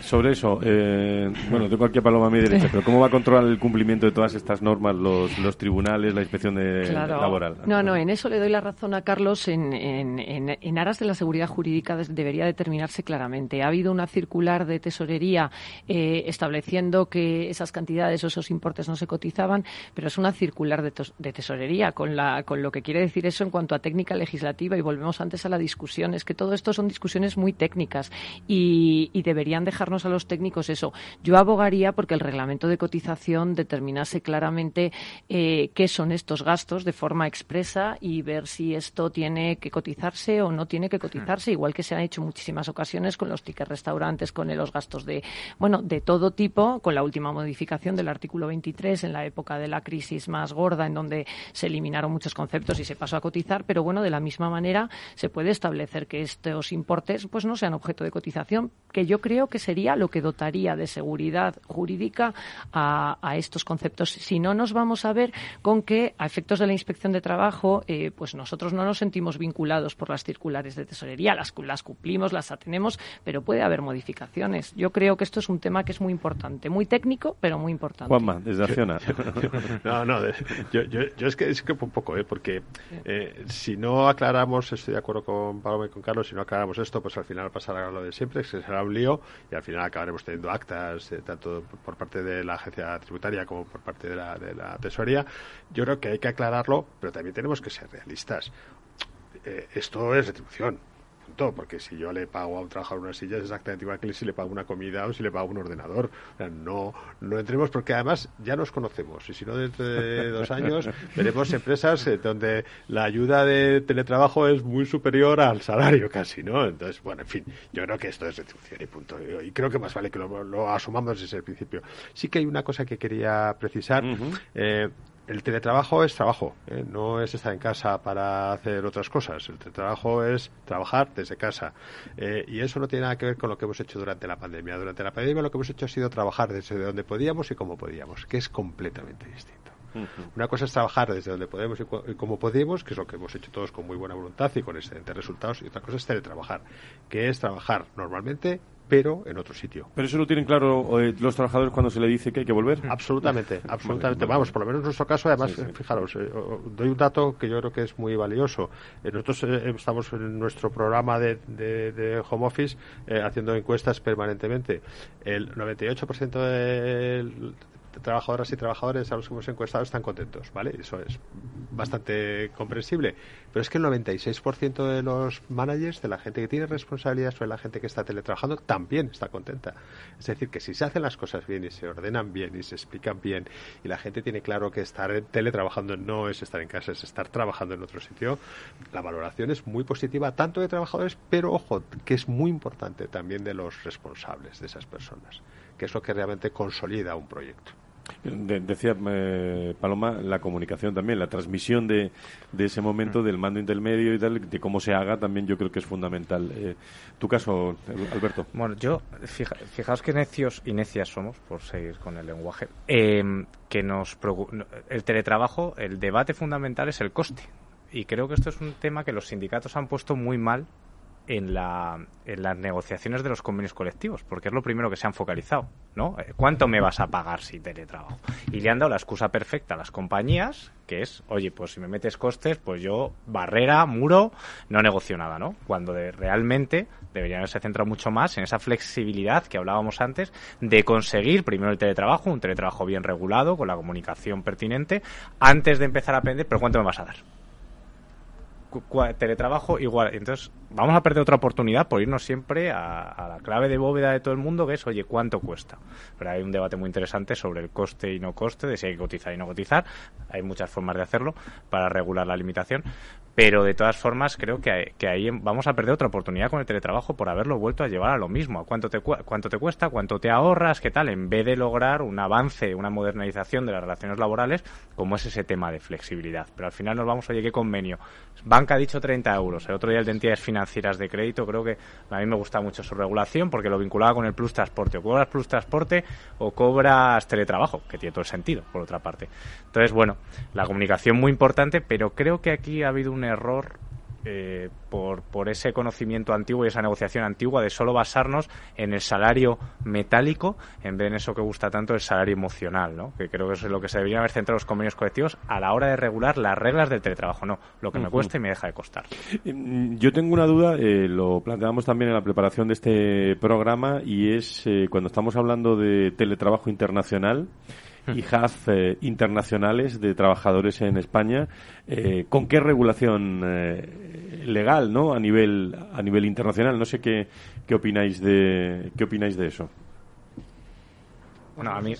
Sobre eso, eh, bueno, tengo aquí a Paloma a mi derecha, pero ¿cómo va a controlar el cumplimiento de todas estas normas los, los tribunales, la inspección de, claro. laboral? No, no, en eso le doy la razón a Carlos. En, en, en, en aras de la seguridad jurídica debería determinarse claramente. Ha habido una circular de tesorería eh, estableciendo que esas cantidades o esos importes no se cotizaban, pero es una circular de, de tesorería, con, la, con lo que quiere decir eso en cuanto a técnica legislativa. Y volvemos antes a la discusión. Es que todo esto son discusiones muy técnicas y, deberían dejarnos a los técnicos eso. Yo abogaría porque el reglamento de cotización determinase claramente eh, qué son estos gastos de forma expresa y ver si esto tiene que cotizarse o no tiene que cotizarse, igual que se han hecho muchísimas ocasiones con los tickets restaurantes, con los gastos de, bueno, de todo tipo, con la última modificación del artículo 23 en la época de la crisis más gorda, en donde se eliminaron muchos conceptos y se pasó a cotizar, pero bueno, de la misma manera se puede establecer que estos importes pues no sean objeto de cotización, que yo creo que sería lo que dotaría de seguridad jurídica a, a, estos conceptos. Si no, nos vamos a ver con que, a efectos de la inspección de trabajo, eh, pues nosotros no nos sentimos vinculados por las circulares de tesorería, las, las cumplimos, las atenemos, pero puede haber modificaciones. Yo creo que esto es un tema que es muy importante, muy técnico, pero muy importante. Juanma, desde Acciona. no, no, yo, yo, yo, es que es que un poco, ¿eh? porque eh, si no aclaramos, estoy de acuerdo con Paloma y con Carlos, si no aclaramos esto, pues al final pasará lo de siempre, que será un lío y al final acabaremos teniendo actas, eh, tanto por parte de la agencia tributaria como por parte de la, de la tesorería. Yo creo que hay que aclararlo, pero también tenemos que ser realistas. Eh, esto es retribución punto, porque si yo le pago a un trabajador una silla es exactamente igual que si le pago una comida o si le pago un ordenador. O sea, no, no entremos porque además ya nos conocemos y si no dentro de dos años veremos empresas eh, donde la ayuda de teletrabajo es muy superior al salario casi, ¿no? Entonces, bueno, en fin, yo creo que esto es retribución y punto. Y creo que más vale que lo, lo asumamos desde el principio. Sí que hay una cosa que quería precisar. Uh -huh. eh, el teletrabajo es trabajo, ¿eh? no es estar en casa para hacer otras cosas. El teletrabajo es trabajar desde casa. Eh, y eso no tiene nada que ver con lo que hemos hecho durante la pandemia. Durante la pandemia lo que hemos hecho ha sido trabajar desde donde podíamos y como podíamos, que es completamente distinto. Uh -huh. Una cosa es trabajar desde donde podemos y, y, como podemos, que es lo que hemos hecho todos con muy buena voluntad y con excelentes resultados, y otra cosa es teletrabajar, que es trabajar normalmente pero en otro sitio. Pero eso lo tienen claro eh, los trabajadores cuando se le dice que hay que volver. Absolutamente, absolutamente. Vamos, por lo menos en nuestro caso, además, fijaros, eh, doy un dato que yo creo que es muy valioso. Eh, nosotros estamos en nuestro programa de, de home office haciendo encuestas permanentemente. El 98% del trabajadoras y trabajadores a los que hemos encuestado están contentos, ¿vale? Eso es bastante comprensible. Pero es que el 96% de los managers, de la gente que tiene responsabilidad sobre la gente que está teletrabajando, también está contenta. Es decir, que si se hacen las cosas bien y se ordenan bien y se explican bien y la gente tiene claro que estar teletrabajando no es estar en casa, es estar trabajando en otro sitio, la valoración es muy positiva, tanto de trabajadores, pero ojo, que es muy importante también de los responsables de esas personas, que es lo que realmente consolida un proyecto decía eh, Paloma, la comunicación también, la transmisión de, de, ese momento del mando intermedio y tal, de cómo se haga, también yo creo que es fundamental. Eh, tu caso, Alberto. Bueno, yo, fijaos que necios y necias somos, por seguir con el lenguaje, em, que nos el teletrabajo, el debate fundamental es el coste. Y creo que esto es un tema que los sindicatos han puesto muy mal en, la, en las negociaciones de los convenios colectivos, porque es lo primero que se han focalizado, ¿no? Eh, ¿Cuánto me vas a pagar si teletrabajo? Y le han dado la excusa perfecta a las compañías, que es, oye, pues si me metes costes, pues yo barrera, muro, no negocio nada, ¿no? Cuando realmente deberían haberse centrado mucho más en esa flexibilidad que hablábamos antes de conseguir primero el teletrabajo, un teletrabajo bien regulado, con la comunicación pertinente, antes de empezar a aprender, pero ¿cuánto me vas a dar? Teletrabajo igual. Entonces, vamos a perder otra oportunidad por irnos siempre a, la clave de bóveda de todo el mundo, que es, oye, ¿cuánto cuesta? Pero hay un debate muy interesante sobre el coste y no coste, de si hay que cotizar y no cotizar. Hay muchas formas de hacerlo para regular la limitación. Pero de todas formas, creo que, que ahí vamos a perder otra oportunidad con el teletrabajo por haberlo vuelto a llevar a lo mismo. ¿A cuánto te, cuánto te cuesta? ¿Cuánto te ahorras? ¿Qué tal? En vez de lograr un avance, una modernización de las relaciones laborales, como es ese tema de flexibilidad. Pero al final nos vamos, oye, ¿qué convenio? Banca ha dicho 30 euros. El otro día el de entidades financieras de crédito, creo que a mí me gusta mucho su regulación porque lo vinculaba con el plus transporte. O cobras plus transporte o cobras teletrabajo, que tiene todo el sentido, por otra parte. Entonces, bueno, la comunicación muy importante, pero creo que aquí ha habido un error eh, por, por ese conocimiento antiguo y esa negociación antigua de solo basarnos en el salario metálico en vez de en eso que gusta tanto el salario emocional, ¿no? que creo que es lo que se deberían haber centrado los convenios colectivos a la hora de regular las reglas del teletrabajo, no, lo que me cuesta y me deja de costar. Mm, yo tengo una duda, eh, lo planteamos también en la preparación de este programa y es eh, cuando estamos hablando de teletrabajo internacional, y HAF eh, internacionales de trabajadores en España. Eh, ¿Con qué regulación eh, legal, no, a nivel a nivel internacional? No sé qué, qué opináis de qué opináis de eso. Bueno, a mí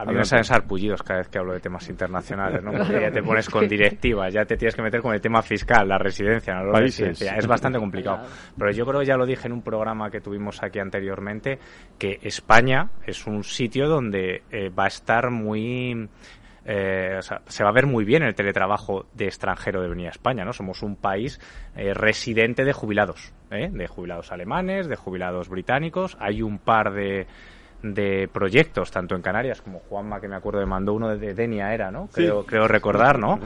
a mí me salen sarpullidos cada vez que hablo de temas internacionales, ¿no? Porque ya te pones con directivas, ya te tienes que meter con el tema fiscal, la residencia, la residencia. Es bastante complicado. Pero yo creo, ya lo dije en un programa que tuvimos aquí anteriormente, que España es un sitio donde eh, va a estar muy... Eh, o sea, se va a ver muy bien el teletrabajo de extranjero de venir a España, ¿no? Somos un país eh, residente de jubilados, de jubilados alemanes, de jubilados británicos. Hay un par de de proyectos, tanto en Canarias como Juanma, que me acuerdo de mandó uno de Denia, era, ¿no? Creo, creo recordar, ¿no?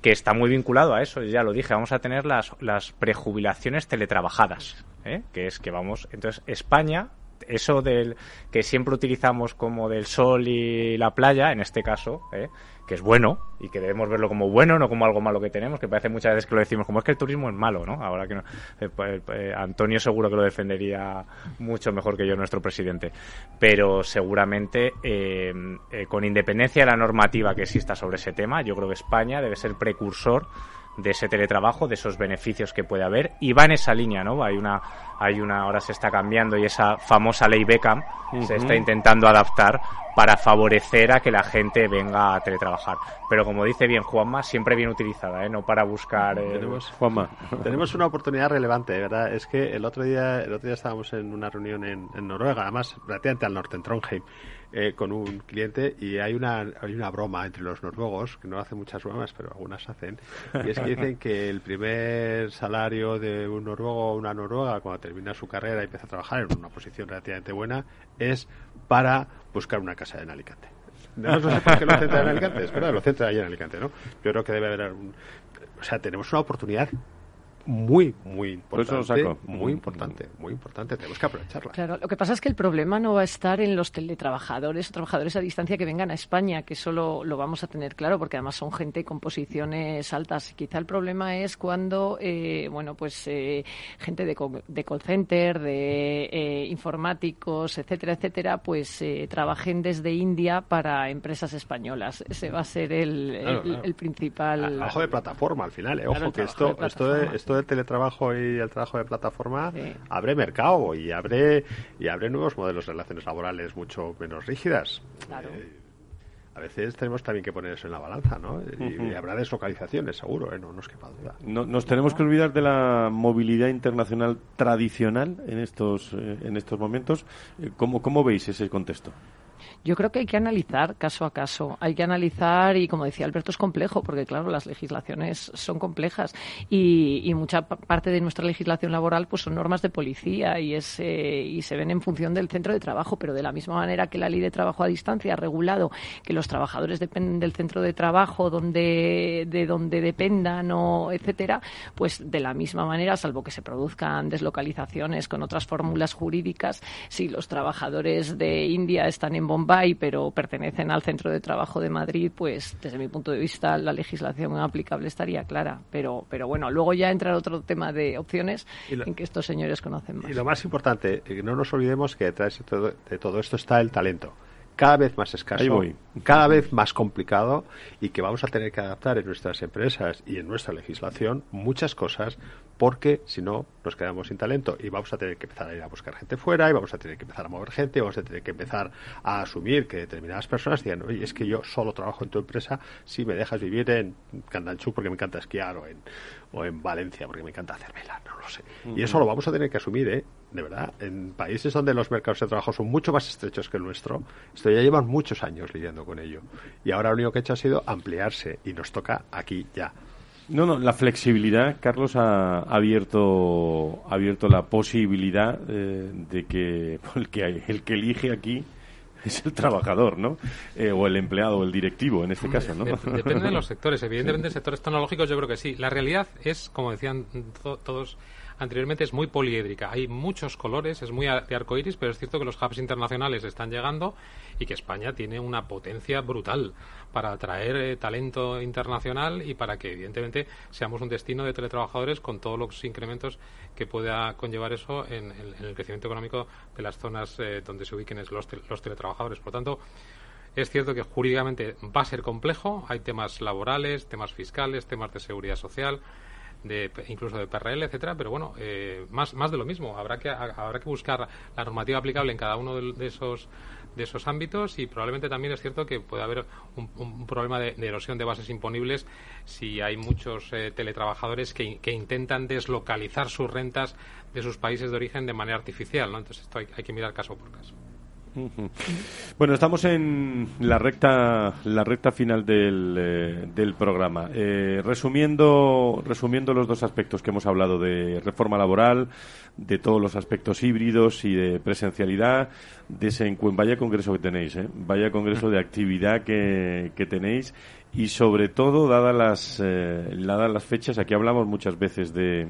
Que está muy vinculado a eso, ya lo dije, vamos a tener las, las prejubilaciones teletrabajadas, ¿eh? que es que vamos, entonces España eso del que siempre utilizamos como del sol y la playa, en este caso, ¿eh? que es bueno y que debemos verlo como bueno, no como algo malo que tenemos, que parece muchas veces que lo decimos como es que el turismo es malo, ¿no? Ahora que no, eh, pues, eh, Antonio seguro que lo defendería mucho mejor que yo, nuestro presidente, pero seguramente eh, con independencia de la normativa que exista sobre ese tema, yo creo que España debe ser precursor de ese teletrabajo, de esos beneficios que puede haber y va en esa línea, ¿no? Hay una, hay una, ahora se está cambiando y esa famosa ley Beckham se está intentando adaptar para favorecer a que la gente venga a teletrabajar. Pero como dice bien Juanma, siempre bien utilizada, ¿eh? No para buscar. Eh, tenemos, Juanma. tenemos una oportunidad relevante, ¿verdad? Es que el otro día, el otro día estábamos en una reunión en, en Noruega, además relativamente al norte, en Trondheim eh, con un cliente y hay una, hay una broma entre los noruegos, que no hacen muchas bromas, pero algunas hacen, y es que dicen que el primer salario de un noruego o una noruega cuando termina su carrera y empieza a trabajar en una posición relativamente buena es para buscar una casa en Alicante. No, sé por qué lo centra en Alicante, es verdad, lo centra ahí en Alicante, ¿no? Yo creo que debe haber un... O sea, tenemos una oportunidad muy, muy Por eso importante. lo saco. Muy importante, muy importante. Tenemos que aprovecharla. Claro, lo que pasa es que el problema no va a estar en los teletrabajadores o trabajadores a distancia que vengan a España, que eso lo, lo vamos a tener claro, porque además son gente con posiciones altas. Quizá el problema es cuando, eh, bueno, pues eh, gente de, co- de call center, de eh, informáticos, etcétera, etcétera, pues eh, trabajen desde India para empresas españolas. Ese va a ser el, el- Claro, claro. el principal. Trabajo de plataforma al final, eh. Claro, ojo el que esto, de esto, esto del teletrabajo y el trabajo de plataforma abre mercado y abre y abre nuevos modelos de relaciones laborales mucho menos rígidas. Eh, a veces tenemos también que poner eso en la balanza, ¿no? Y, habrá deslocalizaciones, seguro, ¿eh? no nos quepa duda. No- nos tenemos que olvidar de la movilidad internacional tradicional en estos eh, en estos momentos. Eh, ¿Cómo, cómo veis ese contexto? Yo creo que hay que analizar caso a caso. Hay que analizar, y como decía Alberto, es complejo, porque claro, las legislaciones son complejas y, y mucha pa- parte de nuestra legislación laboral pues son normas de policía y, es, eh, y se ven en función del centro de trabajo, pero de la misma manera que la ley de trabajo a distancia ha regulado que los trabajadores dependen del centro de trabajo donde, de donde dependan o etcétera, pues de la misma manera, salvo que se produzcan deslocalizaciones con otras fórmulas jurídicas, si los trabajadores de India están en Bombay pero pertenecen al centro de trabajo de Madrid, pues desde mi punto de vista la legislación aplicable estaría clara. Pero, pero bueno, luego ya entra otro tema de opciones lo- en que estos señores conocen más. Y lo más importante, eh, no nos olvidemos que detrás de todo, de todo esto está el talento. Cada vez más escaso, cada vez más complicado y que vamos a tener que adaptar en nuestras empresas y en nuestra legislación muchas cosas porque si no nos quedamos sin talento y vamos a tener que empezar a ir a buscar gente fuera y vamos a tener que empezar a mover gente, vamos a tener que empezar a asumir que determinadas personas digan, oye, es que yo solo trabajo en tu empresa si me dejas vivir en Candanchú porque me encanta esquiar o en, o en Valencia porque me encanta hacer vela, no lo sé. Y eso lo vamos a tener que asumir, ¿eh? De verdad, en países donde los mercados de trabajo son mucho más estrechos que el nuestro, esto ya llevan muchos años lidiando con ello. Y ahora lo único que ha hecho ha sido ampliarse y nos toca aquí ya. No, no, la flexibilidad, Carlos, ha abierto, ha abierto la posibilidad eh, de que el, que el que elige aquí es el trabajador, ¿no? Eh, o el empleado, o el directivo, en este caso, ¿no? De- Depende de los sectores. Evidentemente, en sectores tecnológicos yo creo que sí. La realidad es, como decían to- todos anteriormente, es muy poliédrica. Hay muchos colores, es muy de arcoiris, pero es cierto que los hubs internacionales están llegando y que España tiene una potencia brutal para atraer eh, talento internacional y para que, evidentemente, seamos un destino de teletrabajadores con todos los incrementos que pueda conllevar eso en, el crecimiento económico de las zonas eh, donde se ubiquen los, los teletrabajadores. Por lo tanto, es cierto que jurídicamente va a ser complejo, hay temas laborales, temas fiscales, temas de seguridad social, de, incluso de PRL, etcétera, pero bueno, eh, más, más de lo mismo. Habrá que, ha- habrá que buscar la normativa aplicable en cada uno de, esos de esos ámbitos y probablemente también es cierto que puede haber un, problema de, de erosión de bases imponibles si hay muchos eh, teletrabajadores que, que intentan deslocalizar sus rentas de sus países de origen de manera artificial, ¿no? Entonces esto hay, hay que mirar caso por caso. Bueno, estamos en la recta, la recta final del, eh, del programa. Eh, resumiendo, resumiendo los dos aspectos que hemos hablado de reforma laboral, de todos los aspectos híbridos y de presencialidad, de ese vaya congreso que tenéis, ¿eh? vaya congreso de actividad que, que tenéis y sobre todo, dadas las, eh, dadas las fechas, aquí hablamos muchas veces de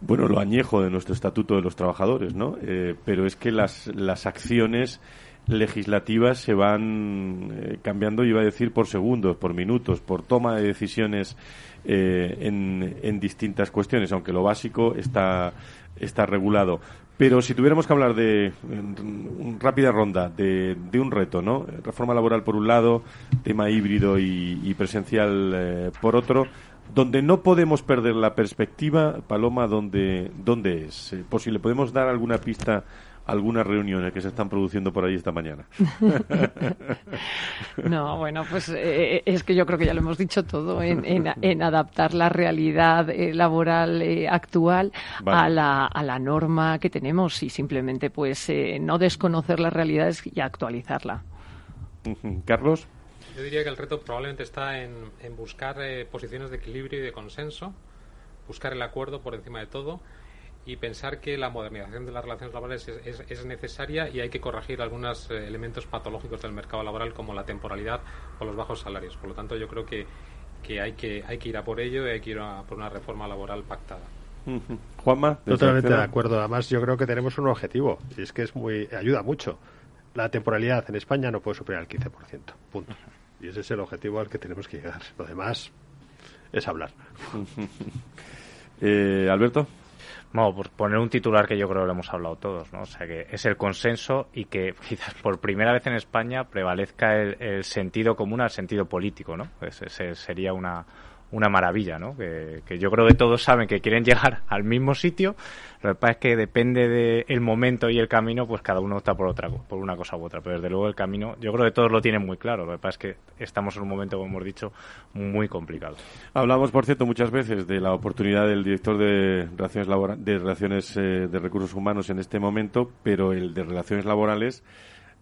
bueno, lo añejo de nuestro Estatuto de los Trabajadores, ¿no? Eh, pero es que las, las acciones legislativas se van eh, cambiando, iba a decir, por segundos, por minutos, por toma de decisiones eh, en, en distintas cuestiones, aunque lo básico está, está regulado. Pero si tuviéramos que hablar de en rápida ronda de, de un reto, ¿no? Reforma laboral por un lado, tema híbrido y, y presencial eh, por otro, donde no podemos perder la perspectiva, Paloma, ¿dónde, dónde es? Eh, por si le podemos dar alguna pista a algunas reuniones que se están produciendo por ahí esta mañana. No, bueno, pues eh, es que yo creo que ya lo hemos dicho todo en, en, en adaptar la realidad eh, laboral eh, actual Vale. a, la, a la norma que tenemos y simplemente pues eh, no desconocer las realidades y actualizarla. Carlos. Yo diría que el reto probablemente está en, en buscar eh, posiciones de equilibrio y de consenso, buscar el acuerdo por encima de todo y pensar que la modernización de las relaciones laborales es, es- es necesaria y hay que corregir algunos eh, elementos patológicos del mercado laboral como la temporalidad o los bajos salarios. Por lo tanto, yo creo que que hay que hay que ir a por ello y hay que ir a por una reforma laboral pactada. Juanma, totalmente de acuerdo. Además, yo creo que tenemos un objetivo y es que es muy ayuda mucho. La temporalidad en España no puede superar el 15%. Punto. Y ese es el objetivo al que tenemos que llegar. Lo demás es hablar. eh, Alberto. No, por poner un titular que yo creo que lo hemos hablado todos, ¿no? O sea, que es el consenso y que quizás por primera vez en España prevalezca el, sentido común al sentido político, ¿no? Pues ese sería una, una maravilla, ¿no? Que, yo creo que todos saben que quieren llegar al mismo sitio. Lo que pasa es que depende del momento y el camino, pues cada uno opta por otra, por una cosa u otra. Pero desde luego el camino, yo creo que todos lo tienen muy claro. Lo que pasa es que estamos en un momento, como hemos dicho, muy complicado. Hablamos, por cierto, muchas veces de la oportunidad del director de relaciones de relaciones eh, de recursos humanos en este momento, pero el de relaciones laborales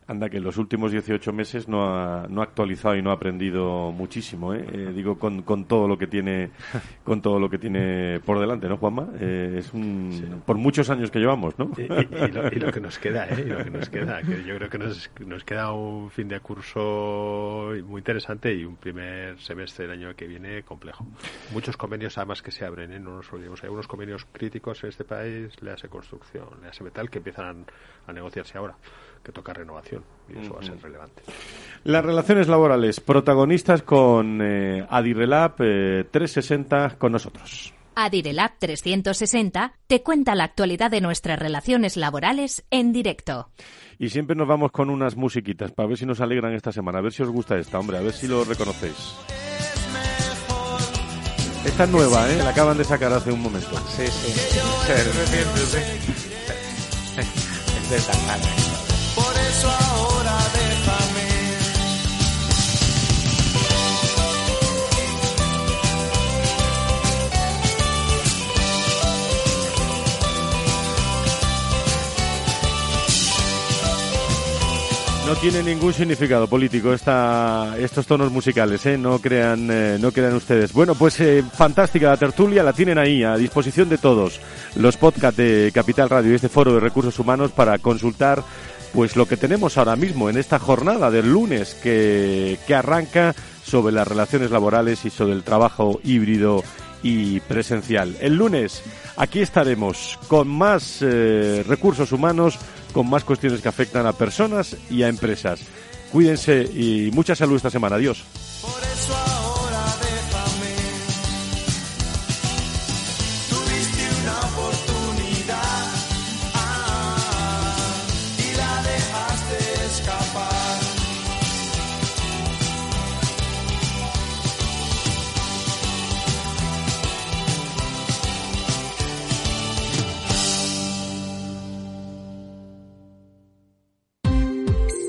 Anda, que en los últimos 18 meses no ha, no ha actualizado y no ha aprendido muchísimo, ¿eh? eh digo, con, con, todo lo que tiene con todo lo que tiene por delante, ¿no, Juanma? Eh, es un, por muchos años que llevamos, ¿no? Y, lo, que nos queda, ¿eh? Y lo que nos queda, que yo creo que nos, nos queda un fin de curso muy interesante y un primer semestre del año que viene complejo. Muchos convenios además que se abren, ¿eh? No nos olvidemos, hay unos convenios críticos en este país, le hace construcción, le hace metal, que empiezan a negociarse ahora que toca renovación y eso va a ser relevante. Las relaciones laborales, protagonistas con eh, Adirelab 360 eh, con nosotros. Adirelab 360 te cuenta la actualidad de nuestras relaciones laborales en directo. Y siempre nos vamos con unas musiquitas para ver si nos alegran esta semana, a ver si os gusta esta, hombre, a ver si lo reconocéis. Esta es nueva, ¿eh? La acaban de sacar hace un momento. Sí, sí. Es de. No tiene ningún significado político esta, estos tonos musicales, ¿eh? no, crean, eh, no crean ustedes. Bueno, pues eh, fantástica la tertulia, la tienen ahí a disposición de todos los podcasts de Capital Radio y este foro de recursos humanos para consultar pues lo que tenemos ahora mismo en esta jornada del lunes que, que arranca sobre las relaciones laborales y sobre el trabajo híbrido y presencial. El lunes aquí estaremos con más eh, recursos humanos, con más cuestiones que afectan a personas y a empresas. Cuídense y mucha salud esta semana. Adiós.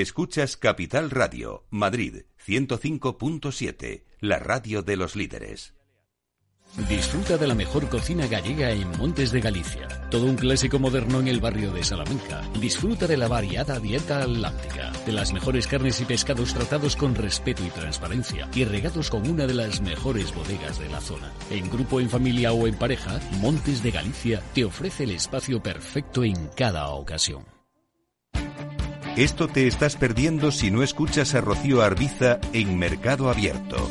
Escuchas Capital Radio, Madrid 105.7 la radio de los líderes. Disfruta de la mejor cocina gallega en Montes de Galicia. Todo un clásico moderno en el barrio de Salamanca. Disfruta de la variada dieta atlántica, de las mejores carnes y pescados tratados con respeto y transparencia y regados con una de las mejores bodegas de la zona. En grupo, en familia o en pareja, Montes de Galicia te ofrece el espacio perfecto en cada ocasión. Esto te estás perdiendo si no escuchas a Rocío Arbiza en Mercado Abierto.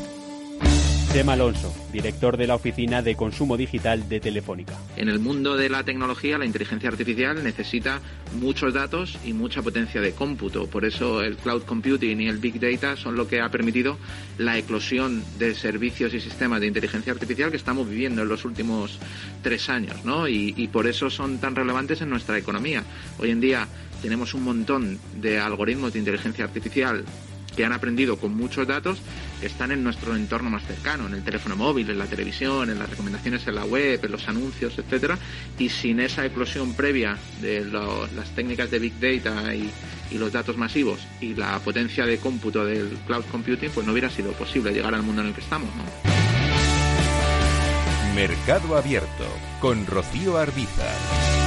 Tema Alonso, director de la Oficina de Consumo Digital de Telefónica. En el mundo de la tecnología, la inteligencia artificial necesita muchos datos y mucha potencia de cómputo. Por eso el cloud computing y el big data son lo que ha permitido la eclosión de servicios y sistemas de inteligencia artificial que estamos viviendo en los últimos tres años, ¿no? Y, y por eso son tan relevantes en nuestra economía. Hoy en día tenemos un montón de algoritmos de inteligencia artificial que han aprendido con muchos datos que están en nuestro entorno más cercano, en el teléfono móvil, en la televisión, en las recomendaciones en la web, en los anuncios, etcétera, y sin esa eclosión previa de las técnicas de big data y, los datos masivos y la potencia de cómputo del cloud computing, pues no hubiera sido posible llegar al mundo en el que estamos, Mercado Abierto con Rocío Arbiza.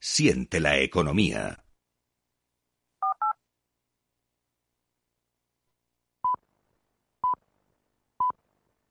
Siente la economía.